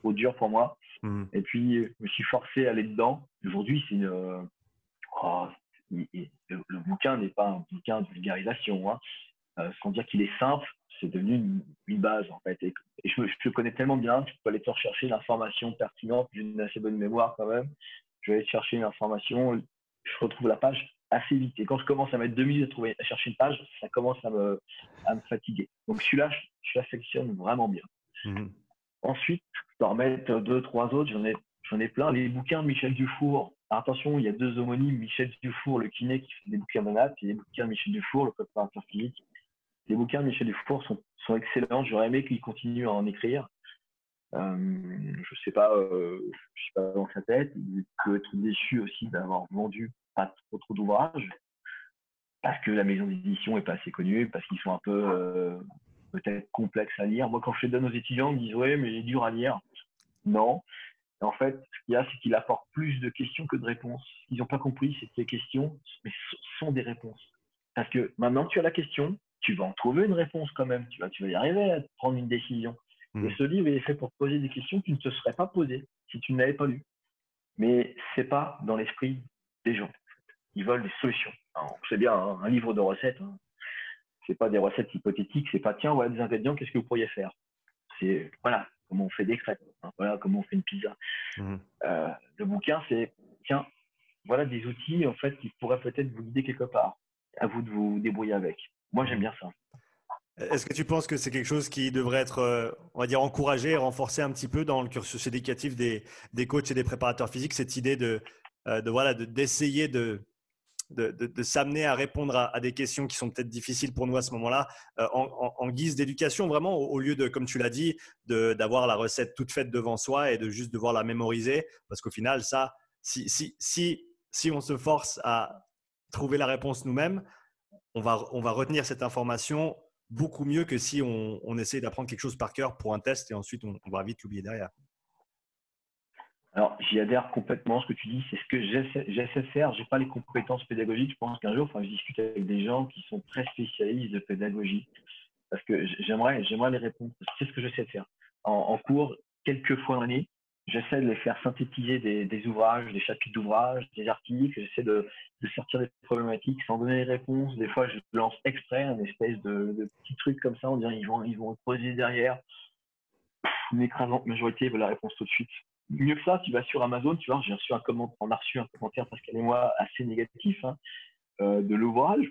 S1: trop dur pour moi. Mmh. Et puis, je me suis forcé à aller dedans. Aujourd'hui, c'est une. Oh, le, bouquin n'est pas un bouquin de vulgarisation. Hein. Euh, sans dire qu'il est simple, c'est devenu une, base en fait. Et, je, le connais tellement bien que je peux aller te rechercher l'information pertinente. J'ai une assez bonne mémoire quand même. Je vais aller chercher une information, je retrouve la page assez vite. Et quand je commence à mettre deux minutes à, trouver, à chercher une page, ça commence à me, à me fatiguer. Donc celui-là, je, l'affectionne vraiment bien. Mmh. Ensuite, je peux remettre deux, trois autres. J'en ai, j'en ai plein. Les bouquins de Michel Dufour. attention, il y a deux homonymes, Michel Dufour, le kiné qui fait des bouquins de nappe, et les bouquins de Michel Dufour, le préparateur physique, les bouquins de Michel Dufour sont, sont excellents. J'aurais aimé qu'il continue à en écrire. Euh, je sais pas, euh, je sais pas dans sa tête. Il peut être déçu aussi d'avoir vendu pas trop, trop d'ouvrages parce que la maison d'édition est pas assez connue, parce qu'ils sont un peu euh, peut-être complexes à lire. Moi, quand je les donne aux étudiants, ils me disent ouais, mais il est dur à lire. Non. en fait, ce qu'il y a, c'est qu'il apporte plus de questions que de réponses. Ce qu'ils n'ont pas compris, c'est que les questions sont des réponses. Parce que maintenant tu as la question, tu vas en trouver une réponse quand même. Tu vas, tu vas y arriver à prendre une décision. Hmm. Et ce livre est fait pour te poser des questions qui ne te seraient pas posées si tu ne l'avais pas lu. Mais c'est pas dans l'esprit des gens. Ils veulent des solutions. C'est bien, hein, un livre de recettes. Hein. C'est pas des recettes hypothétiques. C'est pas tiens, voilà des ingrédients, qu'est-ce que vous pourriez faire? C'est voilà comment on fait des crêpes. Hein. voilà comment on fait une pizza. Hmm. Euh, le bouquin, c'est tiens, voilà des outils en fait qui pourraient peut-être vous guider quelque part. À vous de vous débrouiller avec. Moi, j'aime bien ça.
S2: Est-ce que tu penses que c'est quelque chose qui devrait être, euh, on va dire, encouragé et renforcé un petit peu dans le cursus éducatif des, des coachs et des préparateurs physiques, cette idée de, euh, de voilà, d'essayer de, de, s'amener à répondre à, des questions qui sont peut-être difficiles pour nous à ce moment-là, euh, en, guise d'éducation, vraiment, au, lieu de, comme tu l'as dit, d'avoir la recette toute faite devant soi et de juste devoir la mémoriser, parce qu'au final, ça, si, si, si, si on se force à trouver la réponse nous-mêmes, on va, on va retenir cette information beaucoup mieux que si on, on essaie d'apprendre quelque chose par cœur pour un test et ensuite on, va vite l'oublier derrière.
S1: Alors, j'y adhère complètement. Ce que tu dis, c'est ce que j'essaie de faire. Je n'ai pas les compétences pédagogiques. Je pense qu'un jour, enfin, je discute avec des gens qui sont très spécialistes de pédagogie. Parce que j'aimerais, les répondre. C'est ce que j'essaie de faire. En, cours, quelques fois l'année, j'essaie de les faire synthétiser des, ouvrages, des chapitres d'ouvrages, des articles. J'essaie de, sortir des problématiques sans donner les réponses. Des fois, je lance exprès un espèce de, de petit truc comme ça en disant ils vont, ils vont poser derrière. Une écrasante majorité veut la réponse tout de suite. Mieux que ça, tu vas sur Amazon, tu vois, j'ai reçu un commentaire, on a reçu un commentaire Pascal et moi assez négatif hein, euh, de l'ouvrage.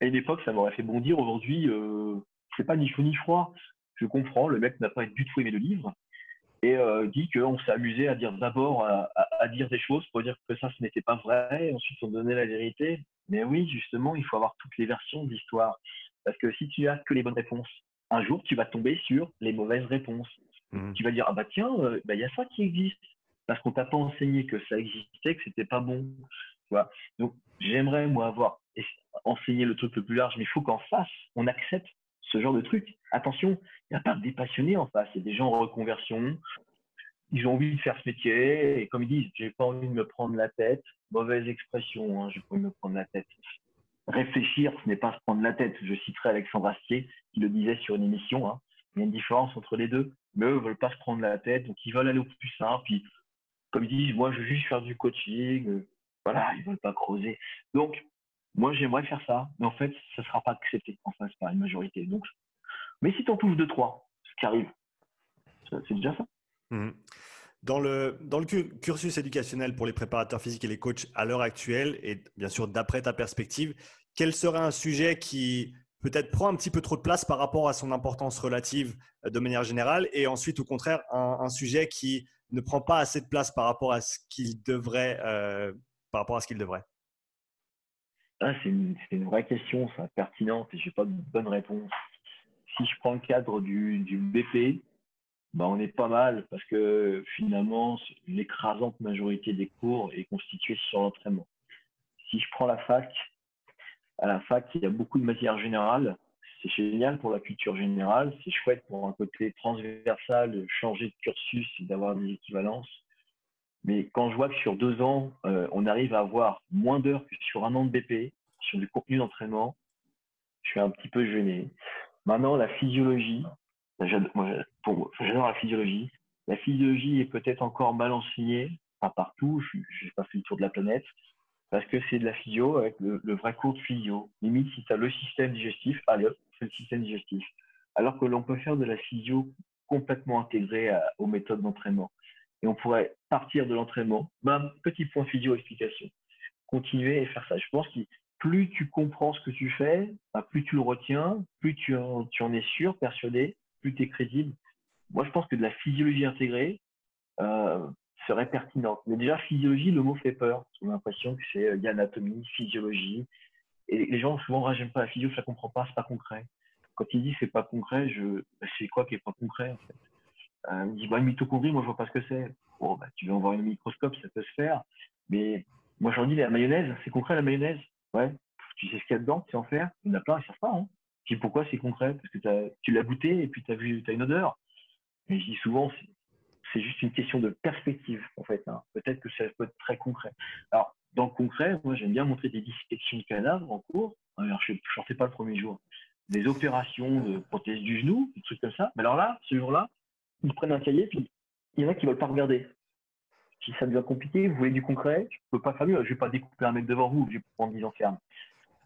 S1: À une époque, ça m'aurait fait bondir. Aujourd'hui, euh, c'est pas ni chaud ni froid. Je comprends, le mec n'a pas du tout aimé le livre et euh, dit qu'on s'est amusé à dire d'abord à, dire des choses pour dire que ça ce n'était pas vrai, ensuite on donnait la vérité. Mais oui, justement, il faut avoir toutes les versions de l'histoire. Parce que si tu as que les bonnes réponses, un jour tu vas tomber sur les mauvaises réponses. Mmh. Tu vas dire ah bah tiens, euh, bah, il y a ça qui existe parce qu'on t'a pas enseigné que ça existait, que c'était pas bon. Tu vois Donc j'aimerais moi avoir enseigné le truc le plus large, mais il faut qu'en face on accepte ce genre de truc. Attention, il n'y a pas des passionnés en face, il y a des gens en reconversion, ils ont envie de faire ce métier, et comme ils disent, j'ai pas envie de me prendre la tête, mauvaise expression, hein, j'ai pas envie de me prendre la tête. Réfléchir, ce n'est pas se prendre la tête. Je citerai Alexandre Astier qui le disait sur une émission. Hein. Il y a une différence entre les deux. Mais eux ne veulent pas se prendre la tête, donc ils veulent aller au plus simple. Puis, comme ils disent, moi, je veux juste faire du coaching. Euh, voilà, ils ne veulent pas creuser. Donc, moi, j'aimerais faire ça, mais en fait, ça ne sera pas accepté en face par une majorité. Donc, mais si tu en touches deux, trois, ce qui arrive, c'est déjà ça.
S2: Mmh. Dans le, dans le cursus éducationnel pour les préparateurs physiques et les coachs à l'heure actuelle, et bien sûr d'après ta perspective, quel serait un sujet qui peut-être prend un petit peu trop de place par rapport à son importance relative euh, de manière générale, et ensuite au contraire un, sujet qui ne prend pas assez de place par rapport à ce qu'il devrait, euh, par rapport à ce qu'il devrait.
S1: Ah, c'est une, vraie question, ça, pertinente, et je n'ai pas de bonne réponse. Si je prends le cadre du, du BP, bah, on est pas mal parce que finalement, l'écrasante majorité des cours est constituée sur l'entraînement. Si je prends la fac, à la fac, il y a beaucoup de matières générales. C'est génial pour la culture générale. C'est chouette pour un côté transversal, changer de cursus et d'avoir des équivalences. Mais quand je vois que sur deux ans, euh, on arrive à avoir moins d'heures que sur un an de BP, sur du contenu d'entraînement, je suis un petit peu gêné. Maintenant, la physiologie, j'adore la physiologie. La physiologie est peut-être encore mal enseignée, pas partout, je n'ai pas fait le tour de la planète, parce que c'est de la physio avec le, vrai cours de physio. Limite, si tu as le système digestif, allez hop, c'est le système digestif. Alors que l'on peut faire de la physio complètement intégrée aux méthodes d'entraînement. Et on pourrait partir de l'entraînement, petit point physio explication, continuer et faire ça. Je pense que plus tu comprends ce que tu fais, bah, plus tu le retiens, plus tu tu en es sûr, persuadé, plus tu es crédible. Moi, je pense que de la physiologie intégrée euh, serait pertinente. Mais déjà, physiologie, le mot fait peur. J'ai l'impression que c'est euh, anatomie, physiologie. Et les gens, souvent, j'aime pas la physio, je la comprends pas, c'est pas concret. Quand il dit c'est pas concret, je bah, c'est quoi qui est pas concret en fait? Euh, Il dit bah, une mitochondrie, moi je vois pas ce que c'est. Bon, bah, tu en voir un microscope, ça peut se faire. Mais moi, j'en dis la mayonnaise, c'est concret la mayonnaise? Ouais. Tu sais ce qu'il y a dedans, tu sais en faire? Il y en a plein, ils savent pas. Hein pourquoi c'est concret? Parce que tu l'as goûté et puis tu as vu, tu as une odeur. Mais je dis souvent, c'est juste une question de perspective, en fait. Hein. Peut-être que ça peut être très concret. Alors, dans le concret, moi, j'aime bien montrer des dissections de cadavres en cours. Je ne sortais pas le premier jour. Des opérations de prothèse du genou, des trucs comme ça. Mais alors là, ce jour-là, ils prennent un cahier, puis il y en a qui ne veulent pas regarder. Si ça devient compliqué, vous voulez du concret, je ne peux pas faire mieux. Je ne vais pas découper un mec devant vous, je vais prendre 10 ans ferme.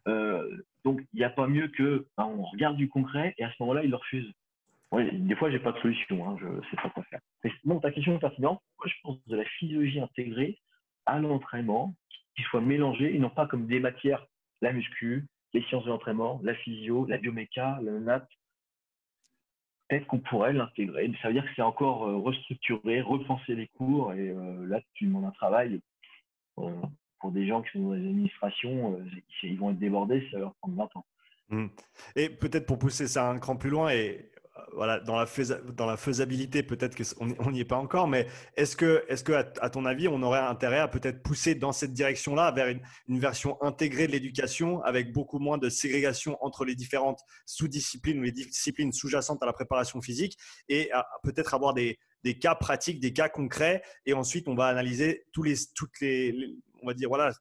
S1: Euh, donc, il n'y a pas mieux que ben, on regarde du concret et à ce moment-là, il le refuse. Des fois, j'ai pas de solution, hein, je sais pas quoi faire. Mais ta question est pertinente. Moi, je pense de la physiologie intégrée à l'entraînement, qui soit mélangée et non pas comme des matières, la muscu, les sciences de l'entraînement, la physio, la bioméca, la nat. Peut-être qu'on pourrait l'intégrer, ça veut dire que c'est encore euh, restructurer, repenser les cours, et euh, là, tu demandes un travail pour des gens qui sont dans les administrations, euh, ils vont être débordés, ça va leur prendre 20 ans.
S2: Mmh. Et peut-être pour pousser ça un cran plus loin, et euh, voilà, dans la, faisabilité, peut-être qu'on n'y est pas encore, mais est-ce que, est que à, ton avis, on aurait intérêt à peut-être pousser dans cette direction-là vers une, version intégrée de l'éducation avec beaucoup moins de ségrégation entre les différentes sous-disciplines ou les disciplines sous-jacentes à la préparation physique et peut-être avoir des, des, cas pratiques, des cas concrets, et ensuite on va analyser tous les, toutes les, on va dire, voilà,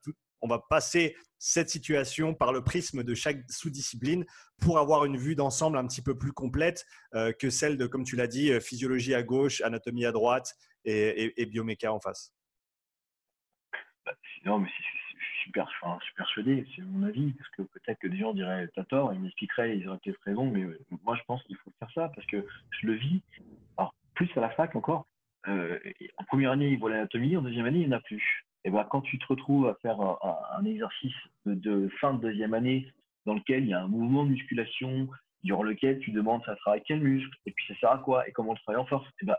S2: on va passer cette situation par le prisme de chaque sous-discipline pour avoir une vue d'ensemble un petit peu plus complète euh, que celle de, comme tu l'as dit, euh, physiologie à gauche, anatomie à droite et, bioméca en face.
S1: Bah, non, mais c'est super, enfin, persuadé, c'est mon avis, parce que peut-être que des gens diraient t'as tort, ils m'expliqueraient, ils auraient peut-être raison, mais euh, moi je pense qu'il faut faire ça parce que je le vis. Plus à la fac encore, en première année, ils voient l'anatomie, en deuxième année, il n'y en a plus et ben, quand tu te retrouves à faire un, exercice de, fin de deuxième année dans lequel il y a un mouvement de musculation, durant lequel tu demandes ça travaille quel muscle, et puis ça sert à quoi, et comment on le travaille en force, et ben,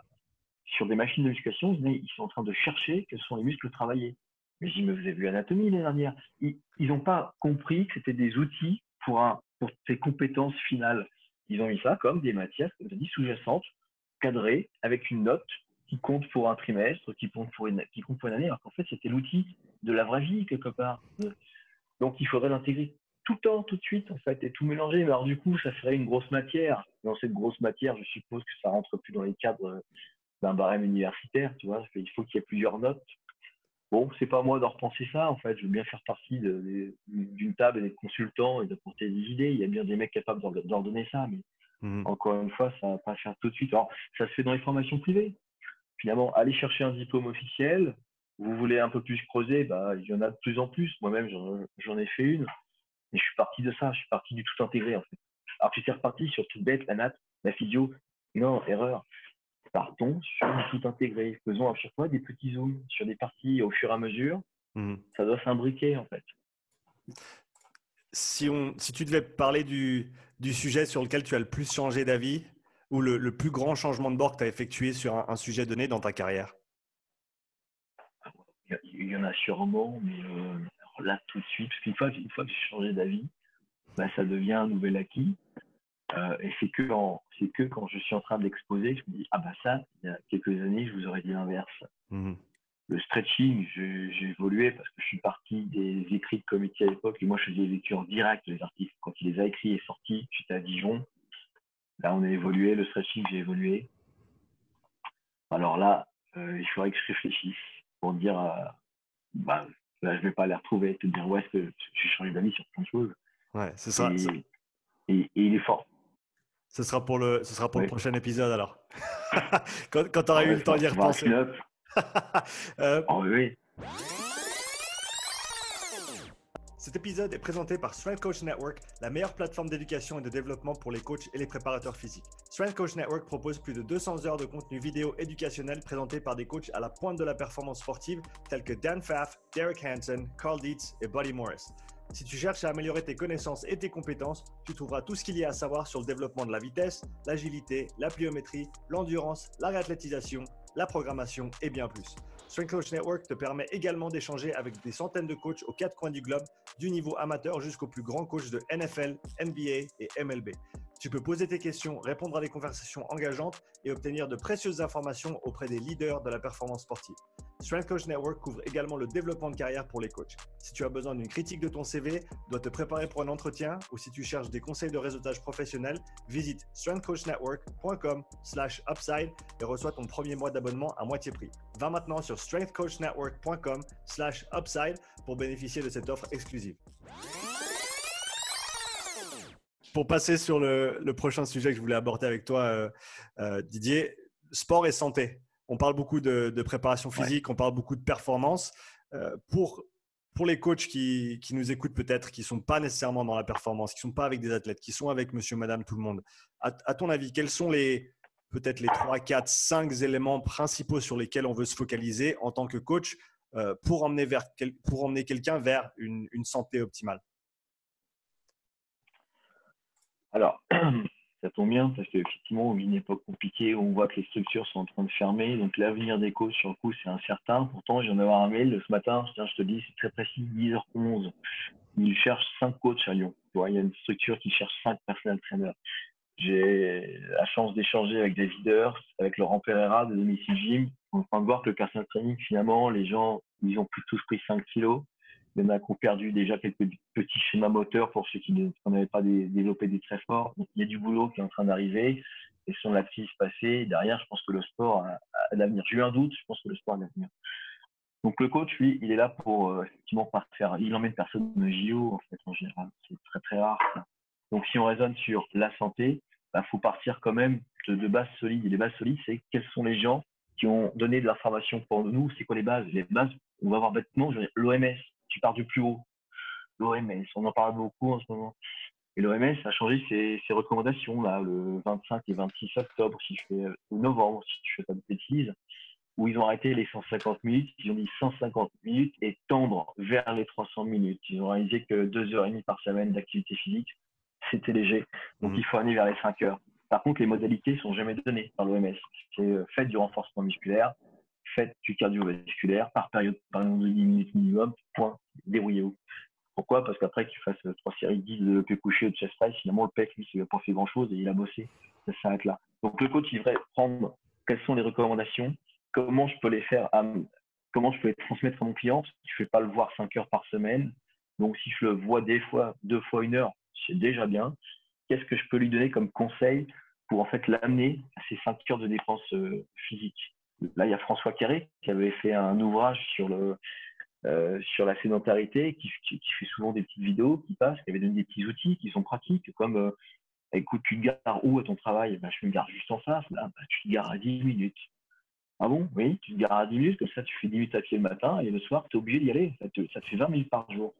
S1: sur des machines de musculation, ils sont en train de chercher quels sont les muscles travaillés. Mais j'y me faisais vu anatomie l'année dernière. Ils n'ont pas compris que c'était des outils pour, un, tes compétences finales. Ils ont mis ça comme des matières, comme je sous-jacentes, cadrées, avec une note, qui compte pour un trimestre, qui compte pour une, qui compte pour une année, alors qu'en fait, c'était l'outil de la vraie vie, quelque part. Donc, il faudrait l'intégrer tout le temps, tout de suite, en fait, et tout mélanger. Mais alors, du coup, ça serait une grosse matière. Dans cette grosse matière, je suppose que ça rentre plus dans les cadres d'un barème universitaire, tu vois. Il faut qu'il y ait plusieurs notes. Bon, c'est pas moi de repenser ça, en fait. Je veux bien faire partie d'une table et des consultants et d'apporter des idées. Il y a bien des mecs capables d'ordonner ça, mais mmh. encore une fois, ça va pas faire tout de suite. Alors, ça se fait dans les formations privées finalement, aller chercher un diplôme officiel. Vous voulez un peu plus creuser, bah, il y en a de plus en plus. Moi-même, j'en ai fait une. Et je suis parti de ça, je suis parti du tout intégré en fait. Alors tu t'es reparti sur tout bête, la natte, la physio. Non, erreur. Partons sur du tout intégré. Faisons à chaque fois des petits zooms sur des parties au fur et à mesure. Mmh. Ça doit s'imbriquer en fait.
S2: Si, on, si tu devais parler du, du sujet sur lequel tu as le plus changé d'avis ou le, le, plus grand changement de bord que tu as effectué sur un, sujet donné dans ta carrière?
S1: Il y en a sûrement, mais euh, là tout de suite, parce qu'une fois, une fois que j'ai changé d'avis, bah, ça devient un nouvel acquis. Euh, et c'est que, c'est que quand je suis en train d'exposer, je me dis Ah, bah ça, il y a quelques années, je vous aurais dit l'inverse. Mmh le stretching, j'ai évolué parce que je suis parti des écrits de comité à l'époque et moi je faisais les lectures directes les articles. Quand il les a écrits et sortis, j'étais à Dijon. Là, on a évolué. Le stretching, j'ai évolué. Alors là, euh, il faudrait que je réfléchisse pour dire, euh, bah, là, je vais pas les retrouver, te dire, ouais, que j'ai changé d'avis sur plein de choses.
S2: Ouais, c'est ça.
S1: Et, il est fort.
S2: Ce sera pour le, ce sera pour le prochain épisode alors. quand, quand tu auras eu le temps d'y repenser.
S1: euh, oh, oui.
S2: Cet épisode est présenté par Strength Coach Network, la meilleure plateforme d'éducation et de développement pour les coachs et les préparateurs physiques. Strength Coach Network propose plus de 200 heures de contenu vidéo éducationnel présenté par des coachs à la pointe de la performance sportive tels que Dan Pfaff, Derek Hansen, Carl Dietz et Buddy Morris. Si tu cherches à améliorer tes connaissances et tes compétences, tu trouveras tout ce qu'il y a à savoir sur le développement de la vitesse, l'agilité, la pliométrie, l'endurance, la réathlétisation, la programmation et bien plus. Strength Coach Network te permet également d'échanger avec des centaines de coachs aux quatre coins du globe, du niveau amateur jusqu'aux plus grands coachs de NFL, NBA et MLB. Tu peux poser tes questions, répondre à des conversations engageantes et obtenir de précieuses informations auprès des leaders de la performance sportive. Strength Coach Network couvre également le développement de carrière pour les coachs. Si tu as besoin d'une critique de ton CV, dois te préparer pour un entretien ou si tu cherches des conseils de réseautage professionnel, visite strengthcoachnetwork.com/upside et reçois ton premier mois d'abonnement à moitié prix. Va maintenant sur strengthcoachnetwork.com/upside pour bénéficier de cette offre exclusive pour passer sur le, prochain sujet que je voulais aborder avec toi, euh, euh, Didier, sport et santé. On parle beaucoup de, préparation physique, on parle beaucoup de performance. Euh, pour, pour les coachs qui, nous écoutent peut-être, qui ne sont pas nécessairement dans la performance, qui ne sont pas avec des athlètes, qui sont avec monsieur, madame, tout le monde, à, ton avis, quels sont les peut-être les 3, 4, 5 éléments principaux sur lesquels on veut se focaliser en tant que coach pour emmener, vers, pour emmener quelqu'un vers une santé optimale?
S1: Alors, ça tombe bien parce qu'effectivement, on vit une époque compliquée où on voit que les structures sont en train de fermer. Donc, l'avenir des coachs, sur le coup, c'est incertain. Pourtant, je viens d'avoir un mail ce matin. Tiens, je te dis, c'est très précis, 10h11. Ils cherchent 5 coachs à Lyon. Tu vois, il y a une structure qui cherche 5 personnels traîneurs. J'ai la chance d'échanger avec des leaders, avec Laurent Pereira de Domicile Gym. On train de voir que le personnel training, finalement, les gens, ils ont plus tous pris 5 kilos. En a perdu déjà quelques petits schémas moteurs pour ceux qui n'avaient pas développé des très forts. Il y a du boulot qui est en train d'arriver. Et son l'actif passé, derrière, je pense que le sport a, l'avenir. J'ai eu un doute, je pense que le sport a l'avenir. Donc le coach, lui, il est là pour euh, effectivement pas faire. Il emmène personne de JO en fait en général. C'est très très rare. Donc si on raisonne sur la santé, il bah, faut partir quand même de, de bases solides. Et les bases solides, c'est quels sont les gens qui ont donné de l'information pour nous? C'est quoi les bases? Les bases, on va voir bêtement l'OMS tu pars du plus haut. L'OMS, on en parle beaucoup en ce moment. Et l'OMS a changé ses, recommandations là, le 25 et 26 octobre, si je fais, euh, novembre, si je fais pas de bêtises, où ils ont arrêté les 150 minutes, ils ont dit 150 minutes et tendre vers les 300 minutes. Ils ont réalisé que deux heures et demie par semaine d'activité physique, c'était léger. Donc mmh. il faut aller vers les 5 heures. Par contre, les modalités sont jamais données par l'OMS. C'est euh, fait du renforcement musculaire, du cardiovasculaire par période, par exemple, de 10 minutes minimum, point, dérouillez-vous. Pourquoi? Parce qu'après que tu fasses trois séries de 10 de pied couché ou de chest press, finalement, le pec, lui, il n'a pas fait grand-chose et il a bossé. Ça s'arrête là. Donc, le coach, il devrait prendre quelles sont les recommandations, comment je peux les faire, comment je peux les transmettre à mon client, parce je ne vais pas le voir 5 heures par semaine. Donc, si je le vois des fois, deux fois une heure, c'est déjà bien. Qu'est-ce que je peux lui donner comme conseil pour en fait l'amener à ces 5 heures de dépense euh, physique? Là, il y a François Carré qui avait fait un ouvrage sur, le, euh, sur la sédentarité, qui, fait souvent des petites vidéos qui passent, qui avait donné des petits outils qui sont pratiques, comme euh, écoute, tu te gares où à ton travail? Ben, Je me gare juste en face. Ben, tu te gares à 10 minutes. Ah bon? Oui, tu te gares à 10 minutes, comme ça tu fais 10 minutes à pied le matin et le soir, tu es obligé d'y aller. Ça te, ça te fait 20 minutes par jour.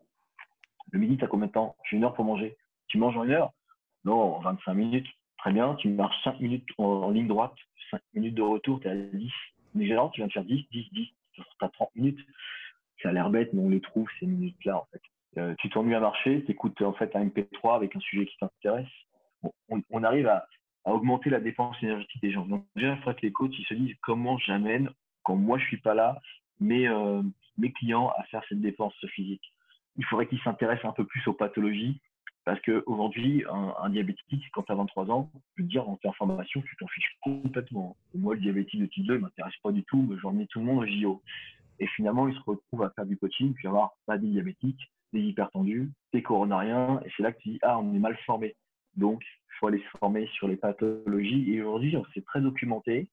S1: Le midi, tu as combien de temps? J'ai une heure pour manger. Tu manges en une heure? Non, 25 minutes. Très bien. Tu marches 5 minutes en, ligne droite, 5 minutes de retour, tu es à 10. Mais généralement, tu viens de faire 10, 10, 10. Tu as 30 minutes. Ça a l'air bête, mais on les trouve ces minutes-là, en fait. Euh, tu t'ennuies à marcher, tu écoutes en fait un MP3 avec un sujet qui t'intéresse. On, arrive à, augmenter la dépense énergétique des gens. Donc déjà, il faudrait que les coachs ils se disent comment j'amène, quand moi je suis pas là, mes, euh, mes clients à faire cette dépense physique. Il faudrait qu'ils s'intéressent un peu plus aux pathologies parce qu'aujourd'hui, un, diabétique, quand tu as 23 ans, je veux dire, en en formation, tu t'en fiches complètement. Moi, le diabétique de type 2, il m'intéresse pas du tout, mais j'en mets tout le monde au JO. Et finalement, il se retrouve à faire du coaching, puis avoir pas des diabétiques, des hypertendus, des coronariens, et c'est là que tu dis, ah, on est mal formé. Donc, il faut aller se former sur les pathologies. Et aujourd'hui, on s'est très documenté.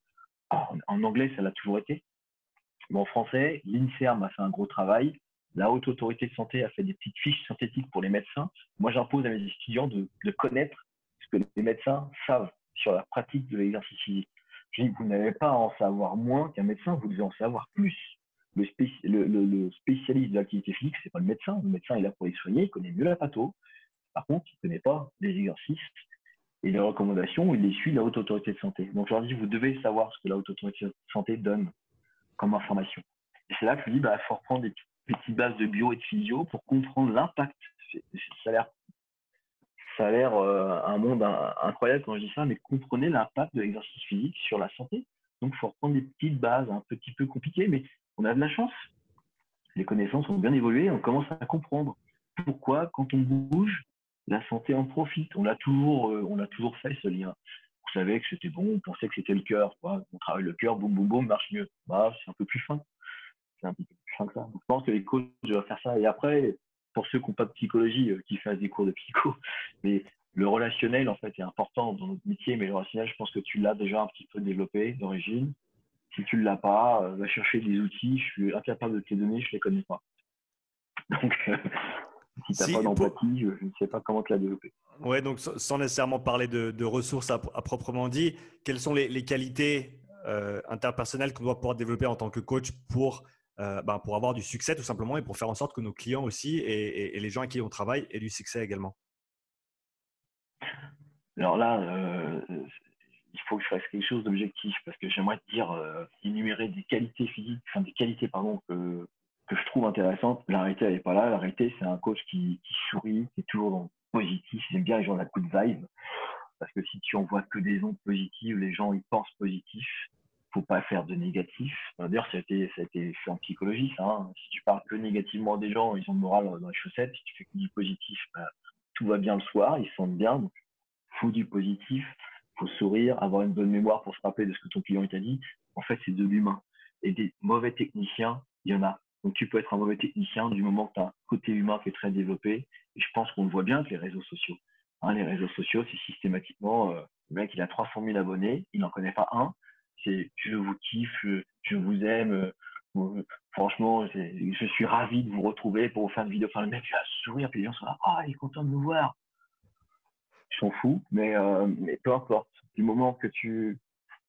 S1: En, anglais, ça l'a toujours été. Mais en français, l'INSERM a fait un gros travail. La Haute Autorité de Santé a fait des petites fiches synthétiques pour les médecins. Moi, j'impose à mes étudiants de, connaître ce que les médecins savent sur la pratique de l'exercice physique. Je dis, vous n'avez pas à en savoir moins qu'un médecin, vous devez en savoir plus le, spécialiste de l'activité physique, c'est pas le médecin. Le médecin est là pour les soigner, il connaît mieux la patho. Par contre, il ne connaît pas les exercices et les recommandations, il les suit la haute autorité de santé. Donc, je leur dis, vous devez savoir ce que la haute autorité de santé donne comme information. Et c'est là que je dis, bah, faut reprendre des petites bases de bio et de physio pour comprendre l'impact. Ça a l'air a euh, un monde incroyable quand je dis ça, mais comprenez l'impact de l'exercice physique sur la santé. Donc, il faut reprendre des petites bases un petit peu compliquées, mais on a de la chance. Les connaissances ont bien évolué, on commence à comprendre pourquoi, quand on bouge, la santé en profite. On l'a toujours, euh, on toujours fait ce lien. On savait que c'était bon, on pensait que c'était le cœur. On travaille le cœur, boum, boum, boum, marche mieux. Bah, c'est un peu plus fin. Peu plus je pense que les coachs doivent faire ça. Et après, pour ceux qui n'ont pas de psychologie, euh, qui fassent des cours de psycho, mais le relationnel, en fait, est important dans notre métier. Mais le relationnel, je pense que tu l'as déjà un petit peu développé d'origine. Si tu ne l'as pas, euh, va chercher des outils. Je suis incapable de te les donner, je ne les connais pas. Donc, euh, si tu n'as pas d'empathie, je ne sais pas comment te la développer.
S2: Oui, donc sans nécessairement parler de, ressources à, proprement dit, quelles sont les, qualités euh, interpersonnelles qu'on doit pouvoir développer en tant que coach pour, ben, pour avoir du succès tout simplement et pour faire en sorte que nos clients aussi et, les gens avec qui on travaille aient du succès également
S1: Alors là, il faut que je fasse quelque chose d'objectif parce que j'aimerais te dire, euh, énumérer des qualités physiques, enfin des qualités pardon, que, que je trouve intéressantes. La réalité, elle n'est pas là. La réalité, c'est un coach qui, sourit, qui est toujours dans positif. J'aime bien les gens de la good vibe parce que si tu envoies que des ondes positives, les gens ils pensent positif. Faut pas faire de négatif. D'ailleurs, ça a été, ça a été fait en psychologie, ça. Hein. Si tu parles que négativement des gens, ils ont le moral dans les chaussettes. Si tu fais que du positif, bah, tout va bien le soir, ils se sentent bien. Donc, faut du positif faut sourire, avoir une bonne mémoire pour se rappeler de ce que ton client t'a dit. En fait, c'est de l'humain. Et des mauvais techniciens, il y en a. Donc, tu peux être un mauvais technicien du moment que tu as un côté humain qui est très développé. Et je pense qu'on le voit bien avec les réseaux sociaux. Hein, les réseaux sociaux, c'est systématiquement, euh, le mec, il a 300 000 abonnés, il n'en connaît pas un. Je vous kiffe, je, vous aime. Euh, franchement, je suis ravi de vous retrouver pour vous faire une vidéo. Enfin, le mec, il va sourire, puis les gens sont là, ah, il est content de nous voir s'en fout, mais, euh, mais peu importe. Du moment que tu,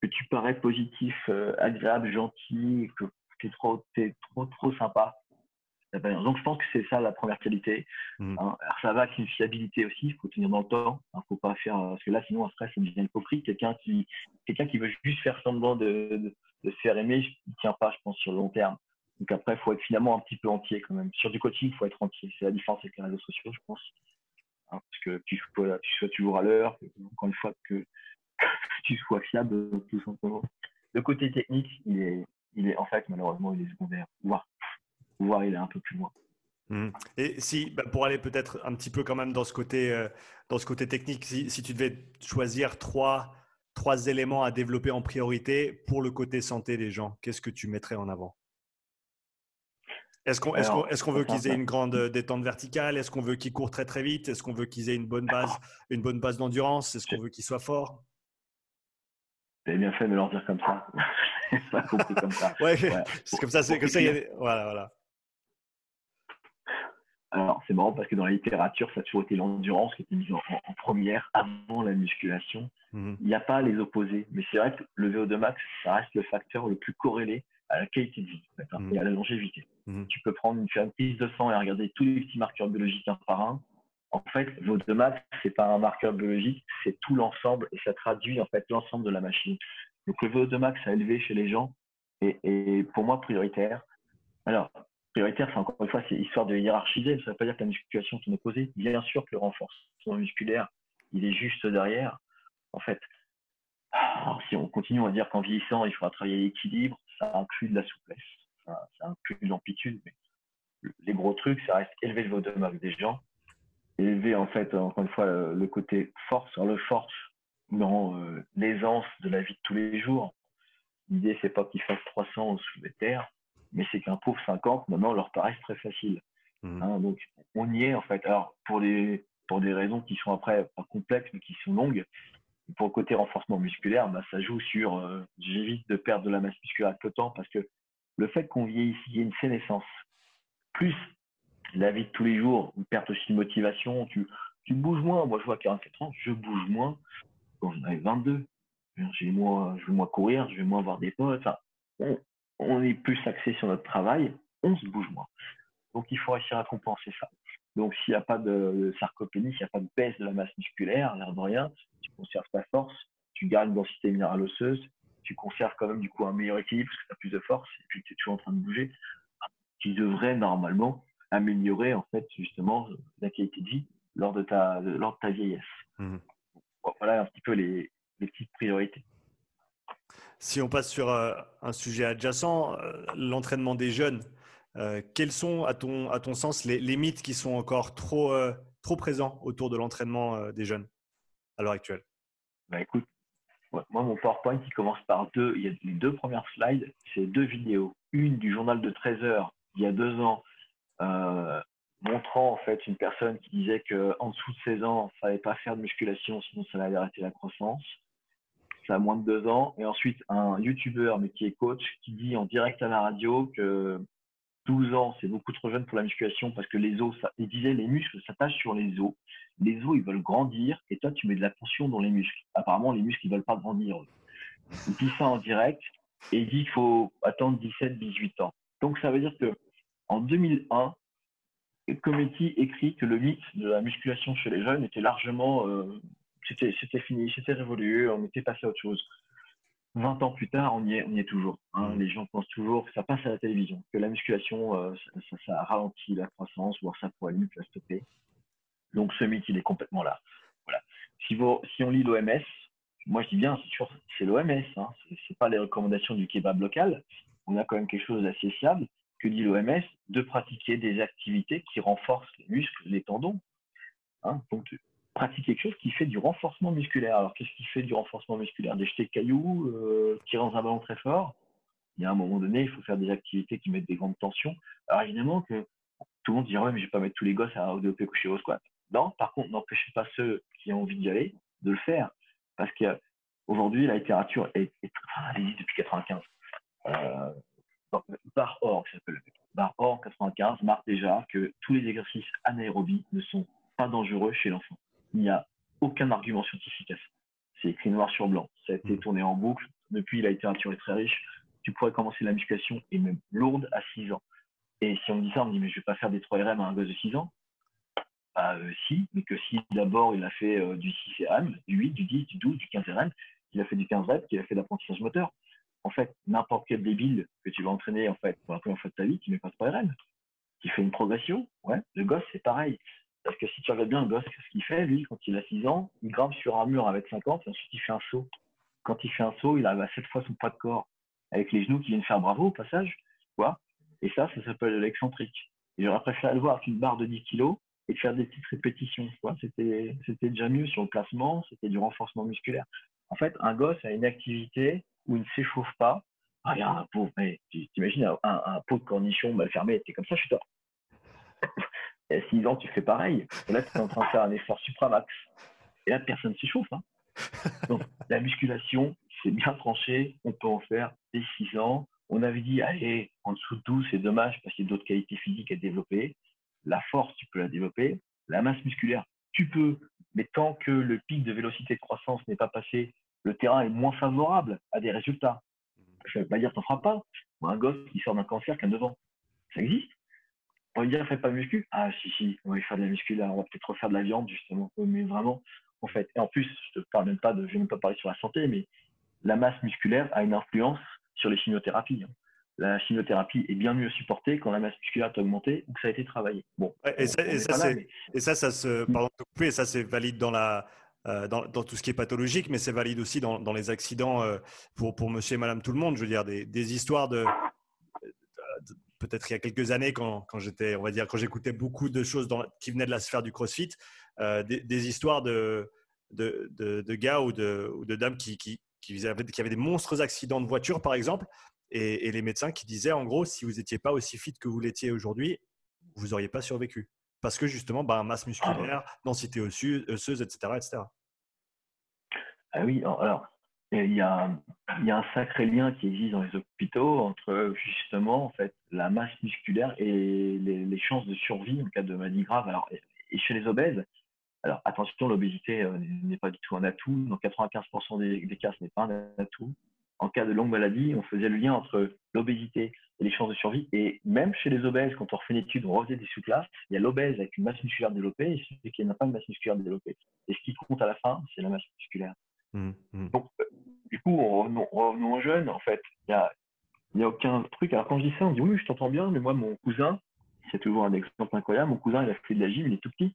S1: que tu parais positif, euh, agréable, gentil, que tu es trop, es trop, trop sympa. Donc, je pense que c'est ça la première qualité. Mmh. Hein. Alors, ça va avec une fiabilité aussi, il faut tenir dans le temps. Il faut pas faire, parce que là, sinon, stress, ça devient hypocrite. Quelqu'un qui, quelqu'un qui veut juste faire semblant de, de, se faire aimer, il ne tient pas, je pense, sur le long terme. Donc, après, il faut être finalement un petit peu entier quand même. Sur du coaching, il faut être entier. C'est la différence avec les réseaux sociaux, je pense. Hein, parce que tu sois, tu sois toujours à l'heure, encore une fois que, tu sois fiable tout simplement. Le côté technique, il est, il est en fait malheureusement il est secondaire, voire, il est un peu plus loin.
S2: Mmh. Et si, bah, pour aller peut-être un petit peu quand même dans ce côté, euh, dans ce côté technique, si, si, tu devais choisir trois, trois éléments à développer en priorité pour le côté santé des gens, qu'est-ce que tu mettrais en avant? Est-ce qu'on est qu'on veut qu'ils aient une grande euh, détente verticale? Est-ce qu'on veut qu'ils courent très très vite? Est-ce qu'on veut qu'ils aient une bonne base, une bonne base d'endurance? Est-ce qu'on veut qu'ils soient forts?
S1: Vous bien fait de leur dire comme ça. pas compris comme ça.
S2: ouais, c'est comme ça. C'est comme ça. Voilà, voilà.
S1: Alors, c'est marrant parce que dans la littérature, ça a toujours été l'endurance qui était mise en, première avant la musculation. Mmh Il n'y a pas les opposés. Mais c'est vrai que le VO2 max, ça reste le facteur le plus corrélé à la qualité de vie mmh. et à la longévité.
S2: Mmh.
S1: Tu peux prendre une, une prise de sang et regarder tous les petits marqueurs biologiques un par un. En fait, vo max, c'est pas un marqueur biologique, c'est tout l'ensemble et ça traduit en fait l'ensemble de la machine. Donc le vo max a élevé chez les gens et, pour moi prioritaire. Alors, prioritaire, c'est encore une fois, c'est histoire de hiérarchiser. Ça ne veut pas dire que la musculation est opposée. Bien sûr que le renforcement musculaire, il est juste derrière. En fait, si on continue à dire qu'en vieillissant, il faudra travailler l'équilibre, ça inclut de la souplesse, ça, inclut de l'amplitude, mais les gros trucs, ça reste élever le volume avec des gens, élever en fait, encore une fois, le côté force, le force dans euh, l'aisance de la vie de tous les jours. L'idée, c'est pas qu'ils fassent 300 sous les terres, mais c'est qu'un pauvre 50, maintenant, leur paraisse très facile. Mmh. Hein, donc, on y est en fait. Alors, pour, les, pour des raisons qui sont après pas complexes, mais qui sont longues, pour le côté renforcement musculaire, bah, ça joue sur euh, j'évite de perdre de la masse musculaire avec le temps parce que le fait qu'on vieillisse, il y a une sénescence, plus la vie de tous les jours, une perte aussi de motivation, tu, tu bouges moins. Moi, je vois à 44 ans, je bouge moins quand j'en avais 22. J'ai moins, je vais moins courir, je vais moins voir des potes. Enfin, on, on est plus axé sur notre travail, on se bouge moins. Donc, il faut réussir à compenser ça. Donc, s'il n'y a pas de sarcopénie, s'il n'y a pas de baisse de la masse musculaire, l'air de rien, tu conserves ta force, tu gardes une densité minérale osseuse, tu conserves quand même du coup un meilleur équilibre parce que tu as plus de force et puis tu es toujours en train de bouger, tu devrais normalement améliorer en fait justement la qualité de vie lors de ta, lors de ta vieillesse.
S2: Mmh.
S1: voilà un petit peu les, les, petites priorités.
S2: Si on passe sur euh, un sujet adjacent, euh, l'entraînement des jeunes, euh, quels sont, à ton, à ton sens, les, mythes qui sont encore trop, trop présents autour de l'entraînement des jeunes à l'heure actuelle?
S1: Bah, Écoute, moi, mon PowerPoint, il commence par deux. Il y a les deux premières slides, c'est deux vidéos. Une du journal de 13 heures, il y a deux ans, montrant en fait une personne qui disait qu'en dessous de 16 ans, il ne fallait pas faire de musculation, sinon ça allait arrêter la croissance. Ça a moins de deux ans. Et ensuite, un YouTuber, mais qui est coach, qui dit en direct à la radio que 12 ans, c'est beaucoup trop jeune pour la musculation parce que les os, il disait les muscles s'attachent sur les os. Les os, ils veulent grandir et toi, tu mets de la tension dans les muscles. Apparemment, les muscles, ils veulent pas grandir. Il dit ça en direct et il dit qu'il faut attendre 17, 18 ans. Donc, ça veut dire que en 2001, Cometti écrit que le mythe de la musculation chez les jeunes était largement, euh, c'était fini, c'était révolu, on était passé à autre chose. 20 ans plus tard, on y est, on y est toujours. Hein. Mm. Les gens pensent toujours que ça passe à la télévision, que la musculation, euh, ça, ça, ralentit la croissance, voire ça pourrait limite la stopper. Donc ce mythe, il est complètement là. Voilà. Si, vous, si on lit l'OMS, moi je dis bien, c'est sûr, c'est l'OMS, hein. c'est pas les recommandations du kebab local. On a quand même quelque chose d'assez fiable que dit l'OMS de pratiquer des activités qui renforcent les muscles, les tendons. Hein. Donc pratiquer quelque chose qui fait du renforcement musculaire. Alors, qu'est-ce qui fait du renforcement musculaire? Des jetés de cailloux, euh, tirer dans un ballon très fort? Il y a un moment donné, il faut faire des activités qui mettent des grandes tensions. Alors, évidemment que tout le monde dirait, ouais, mais je vais pas mettre tous les gosses à développer coucher au squat. Non, par contre, n'empêchez pas ceux qui ont envie d'y aller de le faire. Parce qu'aujourd'hui, la littérature est, est existe depuis 95. Euh, Bar Or, s'appelle Bar Or 95 marque déjà que tous les exercices anaérobies ne sont pas dangereux chez l'enfant il n'y a aucun argument scientifique à ça. C'est écrit noir sur blanc. Ça a été mm. tourné en boucle. Depuis, la littérature est très riche. Tu pourrais commencer la musculation et même lourde à 6 ans. Et si on me dit ça, on me dit, mais je vais pas faire des 3 RM à un gosse de 6 ans. Bah, euh, si, mais que si d'abord il a fait euh, du 6 RM, du 8, du 10, du 12, du 15 RM, qu'il a fait du 15 reps, qu'il a fait de l'apprentissage moteur. En fait, n'importe quel débile que tu vas entraîner en fait, pour la première fois de ta vie, qui met pas de 3 RM, qui fait une progression, ouais, le gosse, c'est pareil. Parce que si tu regardes bien le gosse, ce qu'il fait, lui, quand il a 6 ans, il grimpe sur un mur avec 50 et ensuite il fait un saut. Quand il fait un saut, il arrive à 7 fois son poids de corps avec les genoux qui viennent faire bravo au passage. Et ça, ça s'appelle l'excentrique. Et j'aurais préféré le voir avec une barre de 10 kg et faire des petites répétitions. C'était, déjà mieux sur le placement, c'était du renforcement musculaire. En fait, un gosse a une activité où il ne s'échauffe pas. Ah, il un pot, t'imagines un, pot de cornichon mal fermé, c'est comme ça, je suis tort il y a 6 ans, tu fais pareil. Et là, tu es en train de faire un effort supramax. Et là, personne ne s'échauffe. Hein. Donc, la musculation, c'est bien tranché. On peut en faire dès 6 ans. On avait dit, allez, en dessous de 12, c'est dommage parce qu'il y a d'autres qualités physiques à développer. La force, tu peux la développer. La masse musculaire, tu peux. Mais tant que le pic de vélocité de croissance n'est pas passé, le terrain est moins favorable à des résultats. Je ne vais pas dire n'en feras pas, ou un gosse qui sort d'un cancer qui a 9 ans. Ça existe. On va dire, faites pas de muscu. Ah, si, si, on va faire de la muscu là, on va peut-être refaire de la viande, justement. Mais vraiment, en fait. Et en plus, je ne parle même pas de, je vais même pas parler sur la santé, mais la masse musculaire a une influence sur les chimiothérapies. Hein. La chimiothérapie est bien mieux supportée quand la masse musculaire est augmentée ou que ça a été travaillé. Bon.
S2: Et, ça, et, ça, ça, se, mm. pardon de ça, c'est valide dans la, euh, dans, tout ce qui est pathologique, mais c'est valide aussi dans, dans les accidents euh, pour, pour, monsieur et madame tout le monde. Je veux dire, des, des histoires de, peut-être il y a quelques années quand, quand j'étais, on va dire, quand j'écoutais beaucoup de choses qui venaient de la sphère du CrossFit, euh, des, histoires de, de, de, gars ou de, de dames qui, qui, qui, avaient, qui, avaient, des monstres accidents de voiture, par exemple, et, les médecins qui disaient, en gros, si vous n'étiez pas aussi fit que vous l'étiez aujourd'hui, vous n'auriez pas survécu. Parce que justement, bah, masse musculaire, densité osseuse, etc., etc.
S1: Ah oui, alors, il y, a, il y, a, un sacré lien qui existe dans les hôpitaux entre justement en fait la masse musculaire et les, les chances de survie en cas de maladie grave. Alors, et chez les obèses, alors attention, l'obésité euh, n'est pas du tout un atout. Dans 95% des, cas, ce n'est pas un atout. En cas de longue maladie, on faisait le lien entre l'obésité et les chances de survie. Et même chez les obèses, quand on refait une étude, on refaisait des sous-classes, il y a l'obèse avec une masse musculaire développée et celui qui n'a pas une masse musculaire développée. Et ce qui compte à la fin, c'est la masse musculaire. Mmh, mmh. Donc, du coup, revenons aux jeunes, en fait, il n'y a, y a aucun truc. Alors, quand je dis ça, on dit oui, je t'entends bien, mais moi, mon cousin, c'est toujours un exemple incroyable, mon cousin, il a fait de la gym, il est tout petit.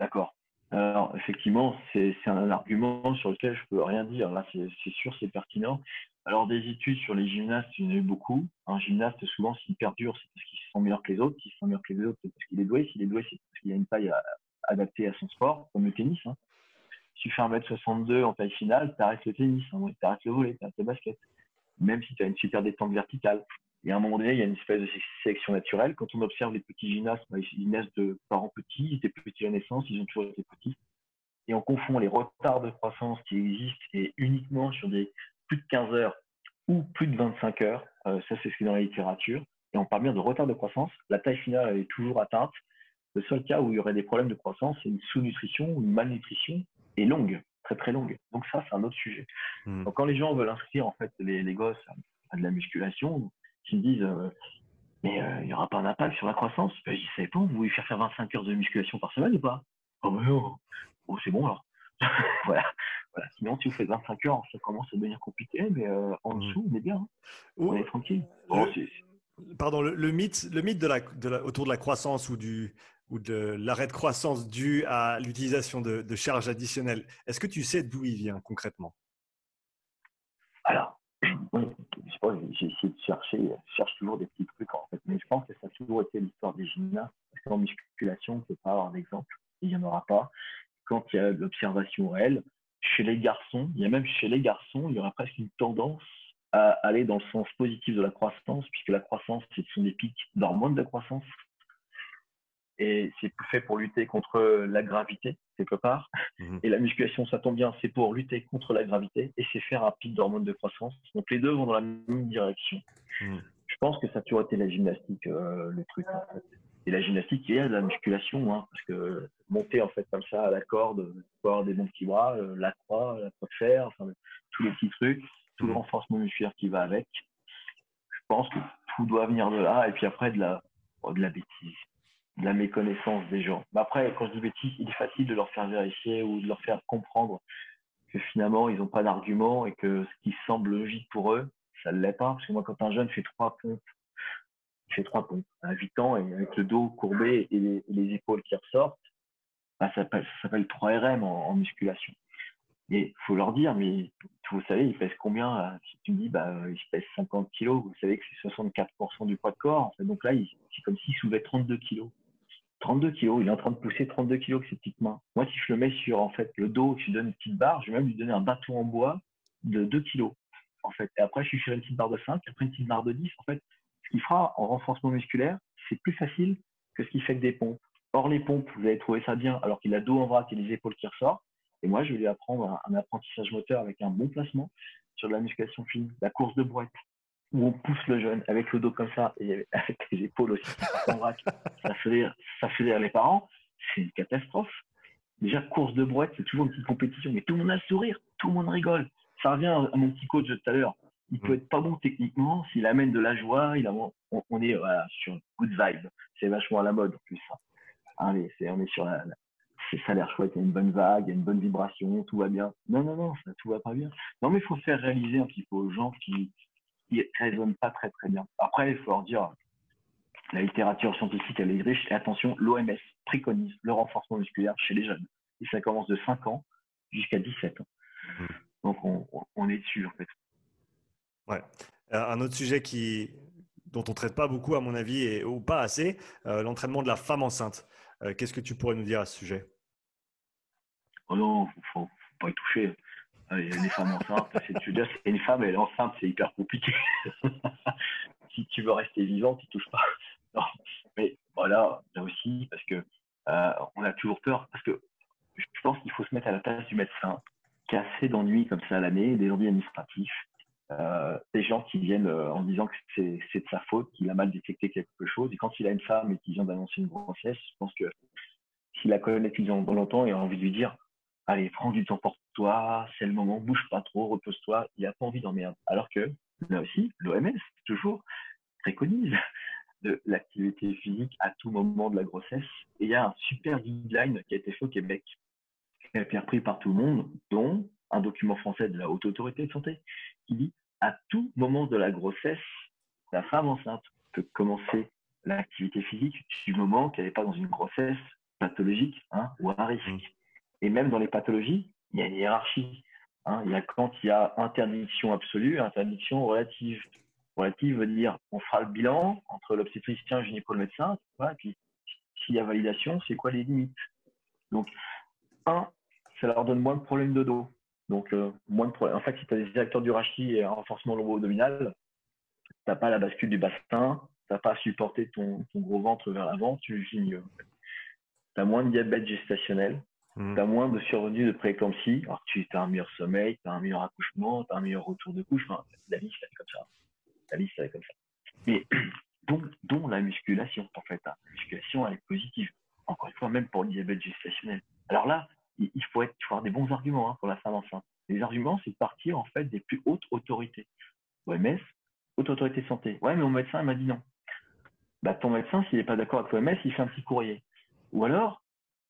S1: D'accord. Alors, effectivement, c'est un argument sur lequel je ne peux rien dire. Là, c'est sûr, c'est pertinent. Alors, des études sur les gymnastes, il y en a eu beaucoup. Un gymnaste, souvent, s'il perdure, c'est parce qu'il se sent meilleur que les autres. S'il se sent meilleur que les autres, c'est parce qu'il est doué. S'il est doué, c'est parce qu'il a une taille adaptée à son sport, comme le tennis. Hein. Si tu fais 1m62 en taille finale, tu arrêtes le tennis, hein. tu arrêtes le volet, tu arrêtes le basket. Même si tu as une super détente verticale. Et à un moment donné, il y a une espèce de sélection naturelle. Quand on observe les petits gymnastes, bah, ils naissent de parents petits, ils étaient petits à naissance, ils ont toujours été petits. Et on confond les retards de croissance qui existent et uniquement sur des plus de 15 heures ou plus de 25 heures. Euh, ça, c'est ce qui est dans la littérature. Et on parle bien de retard de croissance. La taille finale est toujours atteinte. Le seul cas où il y aurait des problèmes de croissance, c'est une sous-nutrition ou une malnutrition et longue, très très longue. Donc ça, c'est un autre sujet. Mmh. Donc quand les gens veulent inscrire en fait les, les gosses à de la musculation, qui me disent euh, mais euh, il n'y aura pas un impact sur la croissance. Ben, je dis, ça vous voulez faire faire 25 heures de musculation par semaine ou pas? Oh, mais oh, oh c'est bon alors. voilà. voilà. Sinon, si vous faites 25 heures, ça commence à devenir compliqué, mais euh, en mmh. dessous, on est bien. Hein. On est tranquille.
S2: pardon, le, mythe, le mythe de la, de la, autour de la croissance ou, du, ou de l'arrêt de croissance dû à l'utilisation de, charges additionnelles, est-ce que tu sais d'où il vient concrètement?
S1: Alors, j'ai essayé de chercher, je cherche toujours des petits trucs en fait, mais je pense que ça a toujours été l'histoire des gymnastes. Parce qu'en musculation, on ne peut pas avoir d'exemple, il n'y en aura pas. Quand il y a l'observation réelle, chez les garçons, il y a même chez les garçons, il y aura presque une tendance à aller dans le sens positif de la croissance, puisque la croissance, ce sont des pics d'hormones de croissance et c'est fait pour lutter contre la gravité quelque part. Mhm. Et la musculation, ça tombe bien, c'est pour lutter contre la gravité et c'est faire un pic d'hormones de croissance. Donc les deux vont dans la même direction. Mhm. Je pense que ça a toujours été la gymnastique, euh, le truc. Et la gymnastique il y a la musculation, hein, parce que monter en fait comme ça à la corde, avoir des bons petits bras, euh, la croix, la croix de fer, enfin, tous les petits trucs, tout le mhm. renforcement musculaire qui va avec. Je pense que tout doit venir de là et puis après de la, de la bêtise de la méconnaissance des gens. Mais après, quand je dis bêtises, il est facile de leur faire vérifier ou de leur faire comprendre que finalement, ils n'ont pas d'argument et que ce qui semble logique pour eux, ça ne l'est pas. Parce que moi, quand un jeune fait trois pompes, il fait trois pompes à 8 ans et avec le dos courbé et les, épaules qui ressortent, bah, ça s'appelle 3RM en, musculation. Et il faut leur dire, mais vous savez, il pèse combien euh, Si tu me dis, bah, il pèse 50 kilos, vous savez que c'est 64% du poids de corps. Donc là, c'est comme s'il soulevait 32 kilos. 32 kilos, il est en train de pousser 32 kilos avec ses petites mains. Moi, si je le mets sur en fait le dos, je lui donne une petite barre, je vais même lui donner un bâton en bois de 2 kilos. En fait. Et après, je suis sur une petite barre de 5, après une petite barre de 10. En fait, ce qu'il fera en renforcement musculaire, c'est plus facile que ce qu'il fait avec des pompes. Or, les pompes, vous allez trouver ça bien, alors qu'il a dos en vrac et les épaules qui ressortent. Et moi, je vais lui apprendre un apprentissage moteur avec un bon placement sur la musculation fine, la course de boîte, où on pousse le jeune avec le dos comme ça et avec les épaules aussi ça fédère, ça les parents, c'est une catastrophe. Déjà, course de brouette, c'est toujours une petite compétition, mais tout le monde a le sourire, tout le monde rigole. Ça revient à mon petit coach de tout à l'heure. il peut être pas bon techniquement, s'il amène de la joie, il on, est sur good vibe. C'est vachement à la mode en plus. Allez, on est sur la, ça a l'air chouette, il y a une bonne vague, il y a une bonne vibration, tout va bien. Non, non, non, ça tout va pas bien. Non, mais il faut faire réaliser un petit peu aux gens qui ne raisonnent pas très très bien. Après, il faut leur dire, la littérature scientifique, elle est riche. Et attention, l'OMS préconise le renforcement musculaire chez les jeunes. Et ça commence de 5 ans jusqu'à 17 ans. Mmh. Donc, on, est dessus, en fait.
S2: Ouais. Euh, un autre sujet qui, dont on ne traite pas beaucoup, à mon avis, et, ou pas assez, euh, l'entraînement de la femme enceinte. Euh, qu'est-ce que tu pourrais nous dire à ce sujet?
S1: Oh non, il ne faut, pas y toucher. Les femmes enceintes, c'est une femme, elle est enceinte, c'est hyper compliqué. si tu veux rester vivante, tu touches pas. Mais voilà, là aussi, parce que on a toujours peur, parce que je pense qu'il faut se mettre à la place du médecin qui a assez d'ennuis comme ça à l'année, des ennuis administratifs, euh, des gens qui viennent euh, en disant que c'est de sa faute, qu'il a mal détecté quelque chose. Et quand il a une femme et qu'il vient d'annoncer une grossesse, je pense que s'il la connaît depuis longtemps, il a envie de lui dire Allez, prends du temps pour toi, c'est le moment, bouge pas trop, repose-toi. Il n'a pas envie d'emmerder. Alors que là aussi, l'OMS, toujours, préconise de l'activité physique à tout moment de la grossesse. Et il y a un super guideline qui a été fait au Québec, qui a été repris par tout le monde, dont un document français de la Haute Autorité de Santé, qui dit à tout moment de la grossesse, la femme enceinte peut commencer l'activité physique du moment qu'elle n'est pas dans une grossesse pathologique hein, ou à risque. Et même dans les pathologies, il y a une hiérarchie. Hein. Il y a quand il y a interdiction absolue, interdiction relative. Relative veut dire on fera le bilan entre l'obstétricien, le gynéco, le médecin, et puis s'il y a validation, c'est quoi les limites? Donc, un, ça leur donne moins de problèmes de dos. Donc, euh, moins de problèmes. En fait, si tu as des acteurs du rachis et un renforcement lombo-abdominal, tu n'as pas la bascule du bassin, tu n'as pas à supporter ton, gros ventre vers l'avant, tu vis mieux. Tu as moins de diabète gestationnel, mmh. tu moins de survenue de prééclampsie. Alors, tu as un meilleur sommeil, tu as un meilleur accouchement, tu as un meilleur retour de couche. Enfin, la liste, elle est comme ça. La liste, elle est comme ça. Mais, dont, la musculation, en fait. Hein. La musculation, elle est positive. Encore une fois, même pour le diabète gestationnel. Alors là, il faut, avoir des bons arguments hein, pour la femme enceinte. Les arguments, c'est partir en fait des plus hautes autorités. OMS, haute autorité santé. Ouais, mais mon médecin m'a dit non. Bah, ton médecin, s'il n'est pas d'accord avec l'OMS, il fait un petit courrier. Ou alors,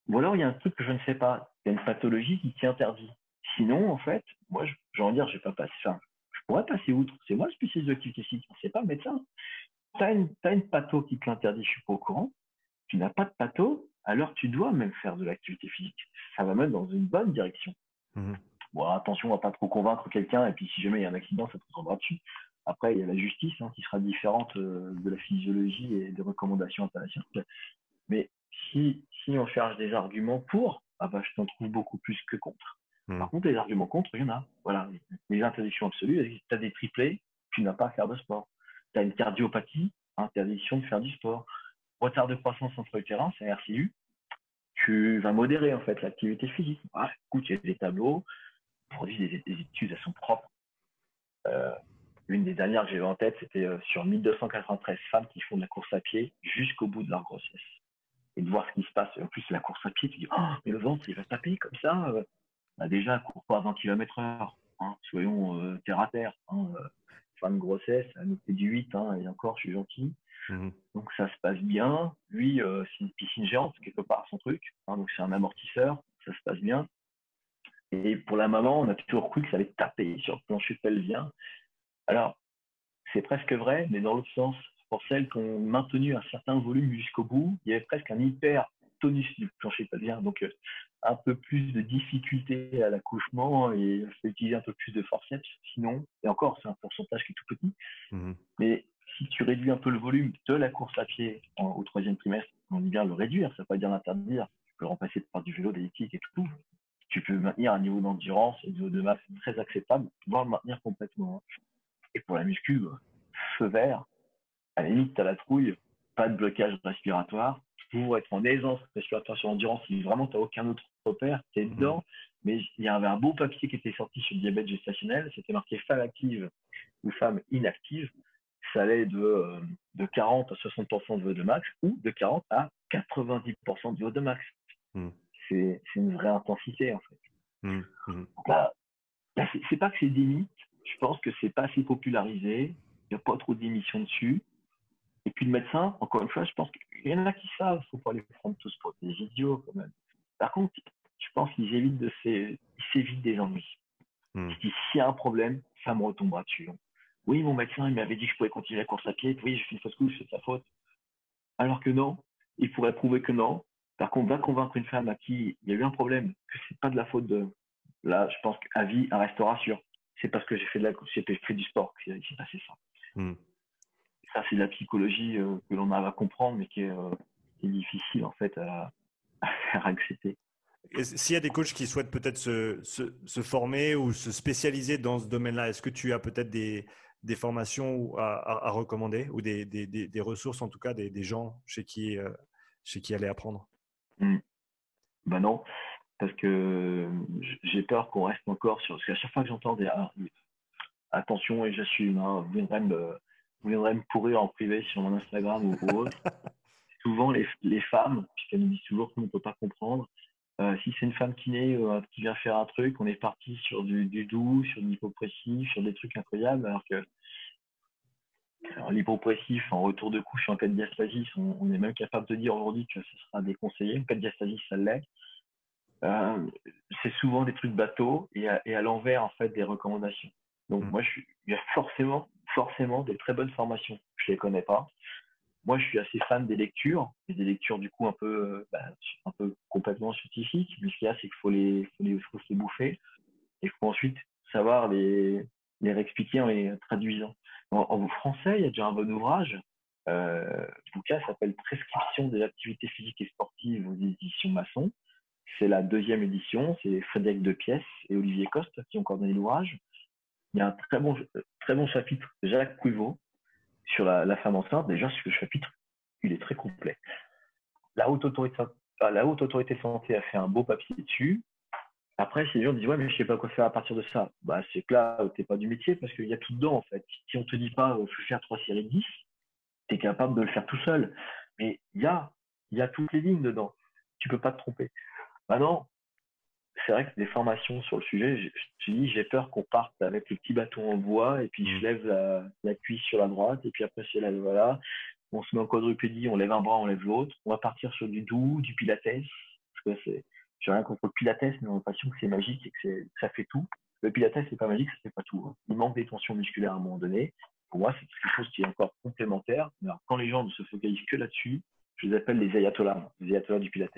S1: ou alors il y a un truc que je ne sais pas. Il y a une pathologie qui t'y interdit. Sinon, en fait, moi, j'ai envie de dire, je vais pas passer ça. Je pourrais passer outre. C'est moi le spécialiste de l'activité physique, c'est pas le médecin. Tu as une, as une patho qui te l'interdit, je suis pas au courant. Tu n'as pas de patho, alors tu dois même faire de l'activité physique. Ça va mettre dans une bonne direction. Mmh bon, attention, on va pas trop convaincre quelqu'un, et puis si jamais il y a un accident, ça te tombera dessus. Après, il y a la justice hein, qui sera différente euh, de la physiologie et des recommandations internationales. Mais si, si on cherche des arguments pour, ah bah, je t'en trouve beaucoup plus que contre. Mmh. Par contre, les arguments contre, il y en a. Voilà. Les interdictions absolues, tu as des triplés, tu n'as pas à faire de sport. Tu as une cardiopathie, interdiction de faire du sport retard de croissance entre le terrain, c'est RCU, tu vas modérer en fait l'activité physique. Ah, écoute, il y a des tableaux, produit des, études à son propre. Euh, L'une des dernières que j'ai en tête, c'était euh, sur 1293 femmes qui font de la course à pied jusqu'au bout de leur grossesse. Et de voir ce qui se passe. En plus, la course à pied, tu dis, oh, mais le ventre, il va taper comme ça. Euh. Bah, déjà, court pas à 20 km heure. Hein. soyons euh, terre à terre. Hein. fin de grossesse, à du 8, hein, et encore, je suis gentil. Mmh donc ça se passe bien. Lui, euh, c'est une piscine géante, quelque part son truc. Hein, donc c'est un amortisseur, ça se passe bien. Et pour la maman, on a toujours cru que ça allait taper sur le plancher pelvien. Alors, c'est presque vrai, mais dans l'autre sens, pour celles qui ont maintenu un certain volume jusqu'au bout, il y avait presque un hyper tonus du plancher pelvien. Donc, euh, un peu plus de difficulté à l'accouchement et il faut utiliser un peu plus de forceps. Sinon, et encore, c'est un pourcentage qui est tout petit. Mmh mais si tu réduis un peu le volume de la course à pied au troisième trimestre, on dit bien le réduire, ça ne veut pas dire l'interdire. Tu peux le remplacer par du vélo, d'éthique et tout. Tu peux maintenir un niveau d'endurance et de masse très acceptable, voire le maintenir complètement. Hein. Et pour la muscu, feu vert, à la limite, tu as la trouille, pas de blocage respiratoire, pour être en aisance respiratoire sur endurance, si vraiment tu n'as aucun autre repère, tu es mmh. dedans. Mais il y avait un beau papier qui était sorti sur le diabète gestationnel, c'était marqué femme active ou femme inactive ça allait de, euh, de 40 à 60% de VO2 max ou de 40 à 90% de VO2 max. Hmm. C'est une vraie intensité en fait. Mmh. Là, c'est pas que c'est des mythes, je pense que c'est pas assez popularisé. Il n'y a pas trop d'émissions dessus. Et puis le médecin, encore une fois, je pense qu'il y en a qui savent, il ne faut pas les prendre tous pour des idiots quand même. Par contre, je pense qu'ils évitent de s'évitent des ennuis. Hmm. S'il y a un problème, ça me retombera dessus. Oui, mon médecin, il m'avait dit que je pouvais continuer la course à pied. Oui, je fais une fausse couche, c'est sa faute. Alors que non, il pourrait prouver que non. Par contre, va convaincre une femme à qui il y a eu un problème, que c'est pas de la faute de. Là, je pense qu'à vie, un restera sûr. C'est parce que j'ai fait de la j'ai fait du sport qu'il s'est passé ça. Hmm ça, c'est la psychologie euh, que l'on arrive à comprendre, mais qui est, euh, difficile en fait à, faire accepter.
S2: S'il y a des coachs qui souhaitent peut-être se, former ou se spécialiser dans ce domaine-là, est-ce que tu as peut-être des, formations à, recommander ou des, ressources, en tout cas des, gens chez qui, euh, chez qui aller apprendre?
S1: Mmh. Ben non, parce que j'ai peur qu'on reste encore sur. Parce qu'à chaque fois que j'entends des. Ah, attention, et j'assume, hein, vous me vous viendrez me pourrir en privé sur mon Instagram ou autre. Souvent, les, les femmes, puisqu'elles nous disent toujours qu'on ne peut pas comprendre, euh, si c'est une femme qui naît, euh, qui vient faire un truc, on est parti sur du, doux, sur de l'hypopressif, sur des trucs incroyables, alors que l'hypopressif en retour de couche en cas de diastasis, on, est même capable de dire aujourd'hui que ce sera déconseillé. En cas de diastasis, ça l'est. Euh, c'est souvent des trucs bateaux et à, et à l'envers en fait des recommandations. Donc mmh. moi, je suis, il y a forcément forcément des très bonnes formations. Je ne les connais pas. Moi, je suis assez fan des lectures, et des lectures du coup un peu, euh, bah, un peu complètement scientifiques. Mais ce qu'il y a, c'est qu'il faut les, faut les, faut les bouffer. Et il faut ensuite savoir les, les réexpliquer en les traduisant. En, français, il y a déjà un bon ouvrage. Euh, le bouquin s'appelle Prescription des activités physiques et sportives aux éditions Masson. C'est la deuxième édition. C'est Frédéric de Pièce et Olivier Coste qui ont coordonné l'ouvrage il y a un très bon, bon chapitre de Jacques Pruvot sur la, femme enceinte. Déjà, ce chapitre, il est très complet. La haute autorité, santé a fait un beau papier dessus. Après, si les gens disent ouais, mais je sais pas quoi faire à partir de ça, bah c'est que là, t'es pas du métier parce qu'il y a tout dedans en fait. Si on te dit pas euh, faut faire trois séries de 10, tu es capable de le faire tout seul. Mais il y a, il toutes les lignes dedans. Tu peux pas te tromper. Maintenant, c'est vrai que des formations sur le sujet, je, dis j'ai peur qu'on parte avec le petit bâton en bois et puis je mmh. lève la, cuisse sur la droite et puis après c'est là voilà, on se met en quadrupédie, on lève un bras, on lève l'autre, on va partir sur du doux, du pilates parce que c'est j'ai rien contre le pilates mais on a l'impression que c'est magique et que, ça fait tout. Le pilates c'est pas magique, ça fait pas tout. Hein. Il manque des tensions musculaires à un moment donné. Pour moi c'est quelque chose qui est encore complémentaire. Mais quand les gens ne se focalisent que là-dessus, je les appelle les ayatollahs, les ayatollahs du pilates.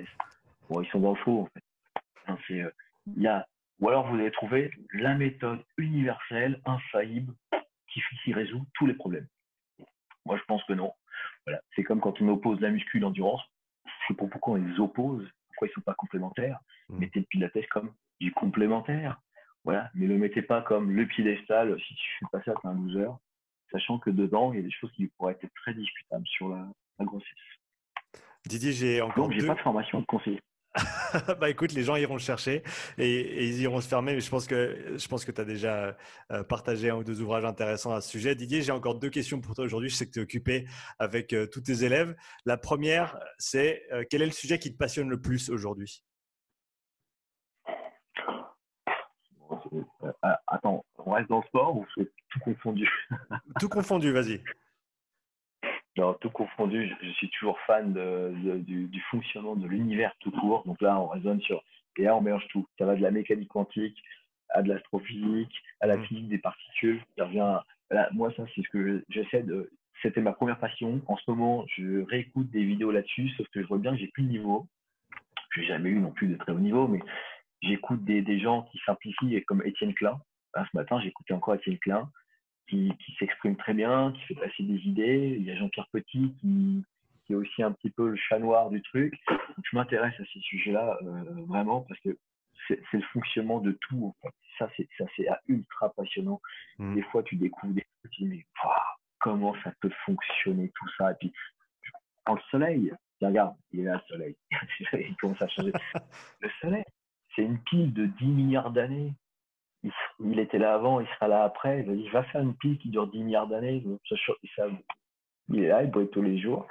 S1: Bon, ils sont dans le faux euh, il y a, ou alors vous allez trouver la méthode universelle, infaillible, qui, qui résout tous les problèmes. Moi, je pense que non. Voilà. C'est comme quand on oppose la muscu l'endurance. C'est pour pourquoi on les oppose, pourquoi ils ne sont pas complémentaires. Mmh. Mettez le pilates comme du complémentaire. Voilà. Mais ne le mettez pas comme le piédestal. Si tu fais pas ça, tu un loser. Sachant que dedans, il y a des choses qui pourraient être très discutables sur la, grossesse.
S2: Didier, j'ai encore.
S1: Donc, j'ai pas de formation de conseiller.
S2: bah écoute, les gens iront chercher et, ils iront se fermer. Mais je pense que, je pense que tu as déjà euh, partagé un ou deux ouvrages intéressants à ce sujet. Didier, j'ai encore deux questions pour toi aujourd'hui. Je sais que tu es occupé avec euh, tous tes élèves. La première, c'est euh, quel est le sujet qui te passionne le plus aujourd'hui?
S1: Attends, on reste dans le sport ou c'est tout confondu?
S2: Tout confondu, vas-y.
S1: Tout confondu, je, suis toujours fan de, du, fonctionnement de l'univers tout court. Donc là, on raisonne sur. Et là, on mélange tout. Ça va de la mécanique quantique à de l'astrophysique, à la mm. physique des particules. Ça revient. moi, ça, c'est ce que j'essaie de. C'était ma première passion. En ce moment, je réécoute des vidéos là-dessus, sauf que je vois bien que j'ai plus de niveau. Je n'ai jamais eu non plus de très haut niveau, mais j'écoute des, des, gens qui simplifient, comme Étienne Klein. ce matin, écouté encore Étienne Klein qui, s'exprime très bien, qui fait passer des idées. Il y a Jean-Pierre Petit qui, qui, est aussi un petit peu le chat noir du truc. je m'intéresse à ces sujets-là euh, vraiment parce que c'est le fonctionnement de tout. En fait. Ça, c'est ça, c'est ultra passionnant. Mmh. Des fois, tu découvres des trucs, tu dis mais comment ça peut fonctionner tout ça? Et puis, quand le soleil, regarde, il est là le soleil. il commence à changer. le soleil, c'est une pile de 10 milliards d'années il, était là avant, il sera là après. Il va faire une pile qui dure 10 milliards d'années. il est là, il brille tous les jours.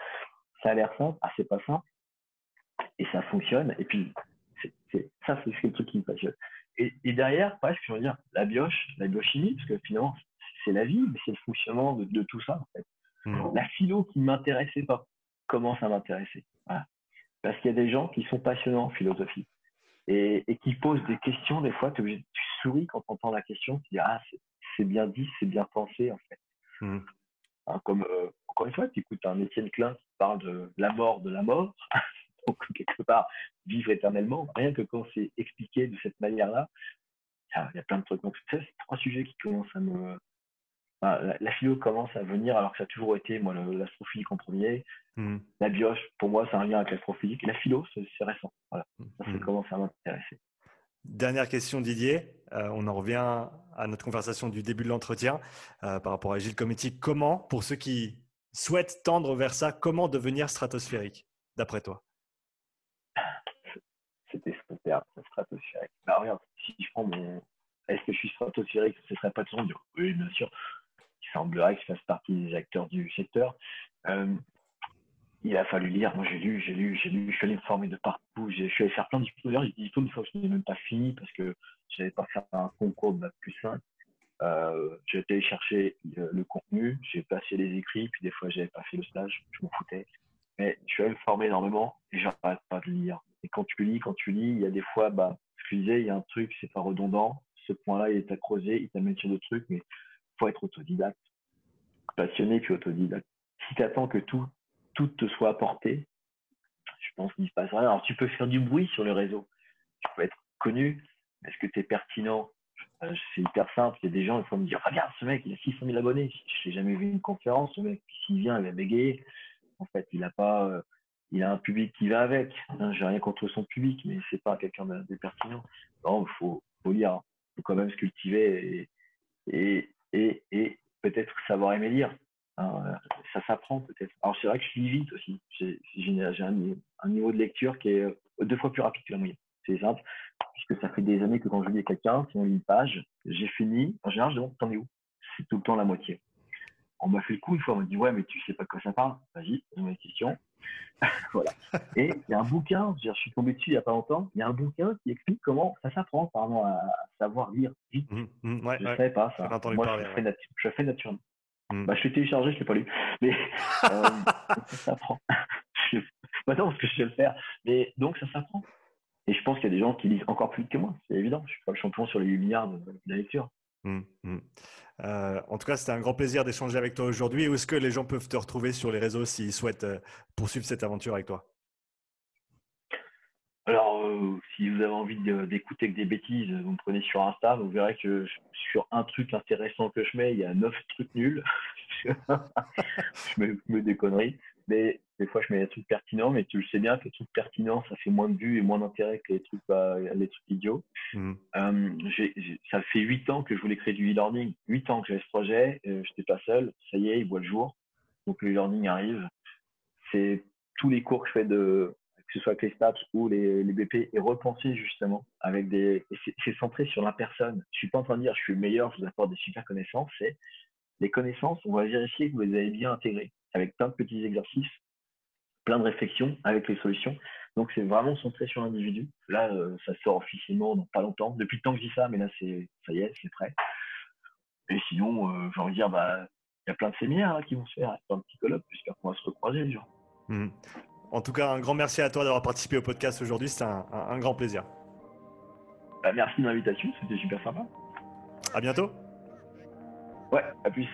S1: Ça a l'air simple. Ah, c'est pas simple. Et ça fonctionne. Et puis, ça, c'est le truc qui me passionne. et, et, derrière, presque, je veux dire, la bioche, la biochimie, parce que finalement, c'est la vie, mais c'est le fonctionnement de, de, tout ça, en fait. Mmh. La philo qui ne m'intéressait pas commence à m'intéresser. Voilà. Parce qu'il y a des gens qui sont passionnants en philosophie et, et qui posent des questions. Des fois, tu souris quand tu entends la question, tu dis Ah, c'est bien dit, c'est bien pensé, en fait. Mmh. Hein, comme, euh, encore une fois, tu écoutes un Étienne Klein qui parle de la mort de la mort. Donc, quelque part, vivre éternellement. Rien que quand c'est expliqué de cette manière-là, il y a plein de trucs. Donc, c'est trois sujets qui commencent à me, la, philo commence à venir alors que ça a toujours été moi l'astrophysique en premier. Hmm. La bioche, pour moi, ça revient avec l'astrophysique. La philo, c'est récent. Voilà. Ça, hmm. commence à m'intéresser.
S2: Dernière question, Didier. Euh, on en revient à notre conversation du début de l'entretien euh, par rapport à Gilles Cometti. Comment, pour ceux qui souhaitent tendre vers ça, comment devenir stratosphérique, d'après toi?
S1: C'était super, stratosphérique. Bah, si je prends mon. Est-ce que je suis stratosphérique? Ce serait pas de son Oui, bien sûr semblerait que je fasse partie des acteurs du secteur. Euh, il a fallu lire. Moi, j'ai lu, j'ai lu, j'ai lu. Je suis allé me former de partout. Je suis allé faire plein de diplômes. J'ai des une fois je n'ai même pas fini parce que je n'avais pas fait un concours de plus 5. Euh, j'ai été chercher le, contenu, j'ai passé les écrits, puis des fois, j'avais pas fait le stage, je m'en foutais. Mais je suis allé me former énormément et j'arrête pas de lire. Et quand tu lis, quand tu lis, il y a des fois, bah, je il y a un truc, c'est pas redondant. Ce point-là, il est à creuser, il t'amène sur d'autres trucs, mais faut être autodidacte, passionné puis autodidacte. Si tu attends que tout, tout te soit apporté, je pense qu'il ne se passe rien. Alors, tu peux faire du bruit sur le réseau, tu peux être connu, est-ce que tu es pertinent? Euh, C'est hyper simple. Il y a des gens qui vont me dire Regarde, ce mec, il a 600 000 abonnés. Je n'ai jamais vu une conférence, ce mec. S'il vient, il va bégayer. En fait, il a pas. Euh, il a un public qui va avec. Hein, J'ai rien contre son public, mais c'est pas quelqu'un de, pertinent. Non, il faut, faut lire. Il faut quand même se cultiver et, et, et, et peut-être savoir aimer lire. Hein, ça s'apprend peut-être. Alors c'est vrai que je lis vite aussi. J'ai un, niveau de lecture qui est euh, deux fois plus rapide que la moyenne. C'est simple, puisque ça fait des années que quand je lis à quelqu'un, si on lit une page, j'ai fini. En général, je demande t'en es où? C'est tout le temps la moitié. On m'a fait le coup une fois, on m'a dit ouais, mais tu sais pas de quoi ça parle. Vas-y, pose-moi une question. voilà. Et il y a un bouquin, je suis tombé dessus il n'y a pas longtemps, il y a un bouquin qui explique comment ça s'apprend apparemment à savoir lire vite. Mmh, mmh, je ne savais pas ça. Moi, parler, je, fais je fais naturellement. Mmh. Bah, je l'ai téléchargé, je ne l'ai pas lu. Mais euh, ça s'apprend. Maintenant, parce que je sais le faire. Mais donc, ça s'apprend. Et je pense qu'il y a des gens qui lisent encore plus vite que moi. C'est évident. Je ne suis pas le champion sur les 8 milliards de, de la lecture.
S2: Euh, en tout cas, c'était un grand plaisir d'échanger avec toi aujourd'hui. Où est-ce que les gens peuvent te retrouver sur les réseaux s'ils souhaitent euh, poursuivre cette aventure avec toi?
S1: Euh, si vous avez envie d'écouter que des bêtises, vous me prenez sur Insta, vous verrez que sur un truc intéressant que je mets, il y a neuf trucs nuls. je me, me des conneries. Mais des fois, je mets des trucs pertinents, mais tu le sais bien que les trucs pertinents, ça fait moins de vues et moins d'intérêt que les trucs, bah, les trucs idiots. Mmh. Euh, ça fait huit ans que je voulais créer du e-learning. Huit ans que j'avais ce projet, euh, je n'étais pas seul. Ça y est, il voit le jour. Donc le e-learning arrive. C'est tous les cours que je fais de, que ce soit avec les stats ou les, BP, et repensés justement avec des. C'est centré sur la personne. Je suis pas en train de dire je suis le meilleur, je vous apporte des super connaissances. C'est les connaissances, on va vérifier que vous les avez bien intégrées avec plein de petits exercices, plein de réflexions avec les solutions. Donc c'est vraiment centré sur l'individu. Là, euh, ça sort officiellement dans pas longtemps. Depuis le temps que je dis ça, mais là, c'est ça y est, c'est prêt. Et sinon, euh, j'ai envie de dire, bah, il y a plein de séminaires qui vont se faire, plein de petits colloques, j'espère qu'on va se recroiser les gens.
S2: Mmh. En tout cas, un grand merci à toi d'avoir participé au podcast aujourd'hui. C'était un, un, grand plaisir.
S1: Bah, merci de l'invitation, c'était super sympa.
S2: À bientôt.
S1: Ouais, à plus.